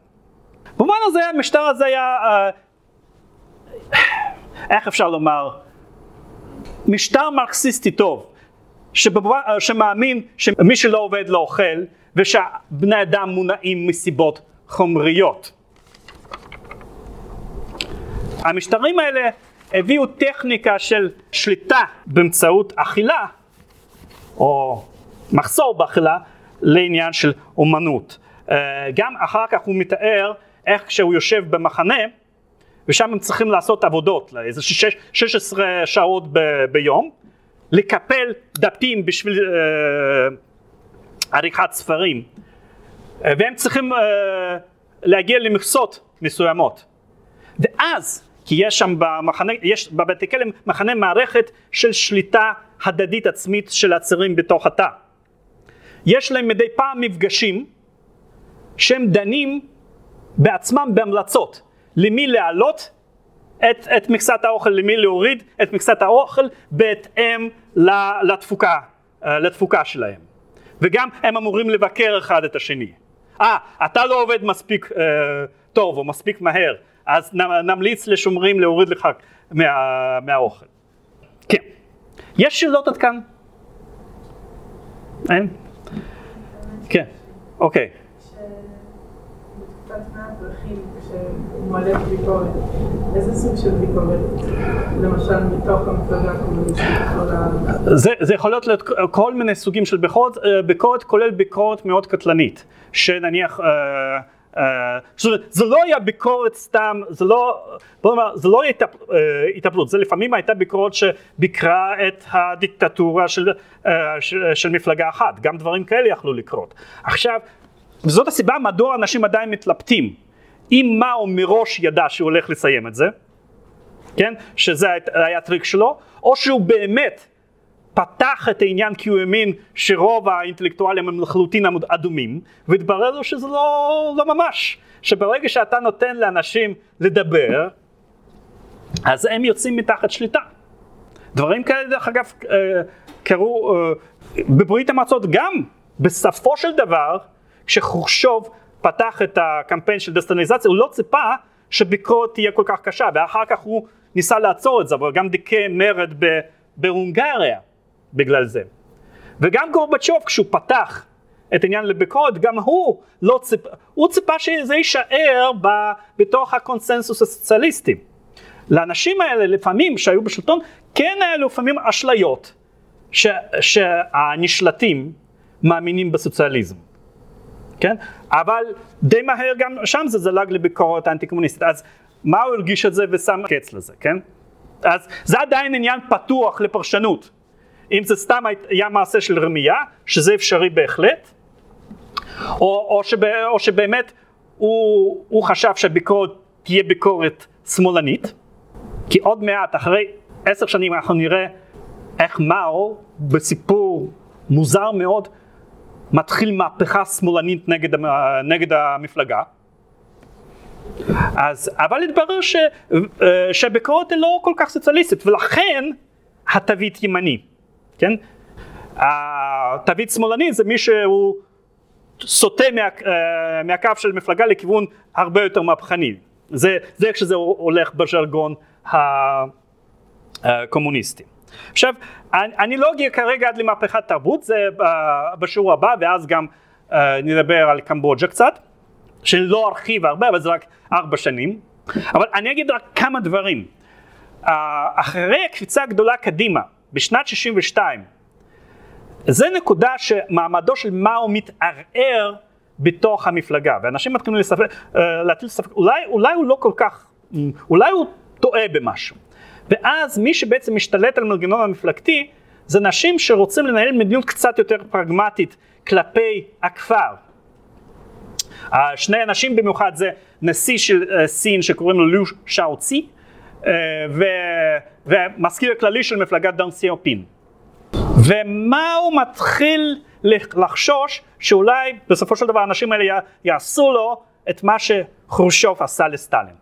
במובן הזה המשטר הזה היה, אה, איך אפשר לומר, משטר מרקסיסטי טוב, שבמובן, אה, שמאמין שמי שלא עובד לא אוכל ושבני אדם מונעים מסיבות חומריות. המשטרים האלה הביאו טכניקה של שליטה באמצעות אכילה, או מחסור באכילה, לעניין של אומנות. אה, גם אחר כך הוא מתאר איך כשהוא יושב במחנה, ושם הם צריכים לעשות עבודות, איזה 16 שעות ב- ביום, לקפל דפים בשביל אה, עריכת ספרים, אה, והם צריכים אה, להגיע למכסות מסוימות. ואז כי יש שם במחנה, יש בבתי כלא מחנה מערכת של שליטה הדדית עצמית של עצירים בתוך התא. יש להם מדי פעם מפגשים שהם דנים בעצמם בהמלצות למי להעלות את, את מכסת האוכל, למי להוריד את מכסת האוכל בהתאם לתפוקה, אה, לתפוקה שלהם. וגם הם אמורים לבקר אחד את השני. אה, אתה לא עובד מספיק אה, טוב או מספיק מהר, אז נמליץ לשומרים להוריד לך מה, מהאוכל. כן. יש שאלות עד כאן? אין? כן, אוקיי. זה, זה יכול להיות כל מיני סוגים של ביקורת, אה, ביקורת כולל ביקורת מאוד קטלנית, שנניח אה, אה, זה לא היה ביקורת סתם, זה לא, בוא נאמר, זה לא הייתה התאבלות, זה לפעמים הייתה ביקורת שביקרה את הדיקטטורה של, של, של מפלגה אחת, גם דברים כאלה יכלו לקרות. עכשיו, וזאת הסיבה מדוע אנשים עדיין מתלבטים אם מאו מראש ידע שהוא הולך לסיים את זה, כן, שזה היה הטריק שלו, או שהוא באמת פתח את העניין כי הוא האמין שרוב האינטלקטואלים הם לחלוטין אדומים, והתברר לו שזה לא, לא ממש, שברגע שאתה נותן לאנשים לדבר, אז הם יוצאים מתחת שליטה. דברים כאלה דרך אגב אה, קרו אה, בברית המועצות גם, בסופו של דבר כשחורשוב פתח את הקמפיין של דסטניזציה הוא לא ציפה שביקורת תהיה כל כך קשה ואחר כך הוא ניסה לעצור את זה אבל גם דיכא מרד בהונגריה בגלל זה וגם גורבצ'וב כשהוא פתח את העניין לביקורת גם הוא לא ציפה, הוא ציפה שזה יישאר ב, בתוך הקונסנזוס הסוציאליסטי. לאנשים האלה לפעמים שהיו בשלטון כן היה לפעמים אשליות ש, שהנשלטים מאמינים בסוציאליזם. כן? אבל די מהר גם שם זה זלג לביקורת האנטי קומוניסטית. אז מה הוא הרגיש את זה ושם קץ לזה, כן? אז זה עדיין עניין פתוח לפרשנות. אם זה סתם היה מעשה של רמייה, שזה אפשרי בהחלט, או, או, שב, או שבאמת הוא, הוא חשב שהביקורת תהיה ביקורת שמאלנית, כי עוד מעט, אחרי עשר שנים אנחנו נראה איך מאו בסיפור מוזר מאוד מתחיל מהפכה שמאלנית נגד, נגד המפלגה. אז, אבל התברר ש, אה, שהביקורת היא לא כל כך סוציאליסטית ולכן התווית ימני, כן? התווית שמאלני זה מי שהוא סוטה מה, אה, מהקו של מפלגה לכיוון הרבה יותר מהפכני, זה, איך שזה הולך בז'רגון הקומוניסטי. עכשיו, אני, לא אגיע כרגע עד למהפכת תרבות, זה בשיעור הבא, ואז גם נדבר על קמבוג'ה קצת, שלא ארחיב הרבה, אבל זה רק ארבע שנים. אבל אני אגיד רק כמה דברים. אחרי הקפיצה הגדולה קדימה, בשנת 62, זה נקודה שמעמדו של מאו מתערער בתוך המפלגה, ואנשים מתחילים לספק, uh, להטיל ספק, אולי, אולי הוא לא כל כך, אולי הוא טועה במשהו. ואז מי שבעצם משתלט על מנגנון המפלגתי זה נשים שרוצים לנהל מדיניות קצת יותר פרגמטית כלפי הכפר. שני אנשים במיוחד זה נשיא של אה, סין שקוראים לו לו שאוצי אה, ומזכיר הכללי של מפלגת דאנג סיאופין. ומה הוא מתחיל לחשוש שאולי בסופו של דבר האנשים האלה יעשו לו את מה שחרושוב עשה לסטלין.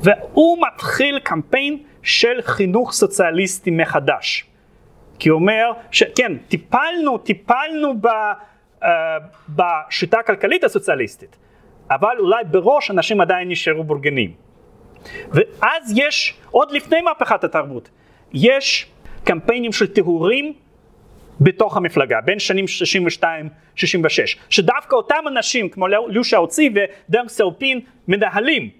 והוא מתחיל קמפיין של חינוך סוציאליסטי מחדש. כי הוא אומר שכן, טיפלנו, טיפלנו ב, uh, בשיטה הכלכלית הסוציאליסטית, אבל אולי בראש אנשים עדיין נשארו בורגנים. ואז יש, עוד לפני מהפכת התרבות, יש קמפיינים של טהורים בתוך המפלגה, בין שנים 62-66, שדווקא אותם אנשים כמו לושה אוצי ודרק סאופין מנהלים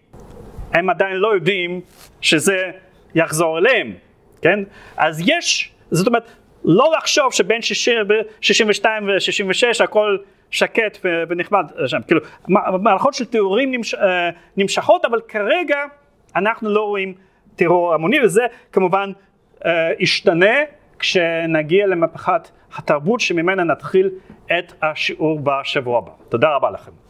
הם עדיין לא יודעים שזה יחזור אליהם, כן? אז יש, זאת אומרת, לא לחשוב שבין 62 ו-66 הכל שקט ונחמד שם, כאילו מערכות של טרורים נמש, אה, נמשכות אבל כרגע אנחנו לא רואים טרור המוני וזה כמובן אה, ישתנה כשנגיע למהפכת התרבות שממנה נתחיל את השיעור בשבוע הבא. תודה רבה לכם.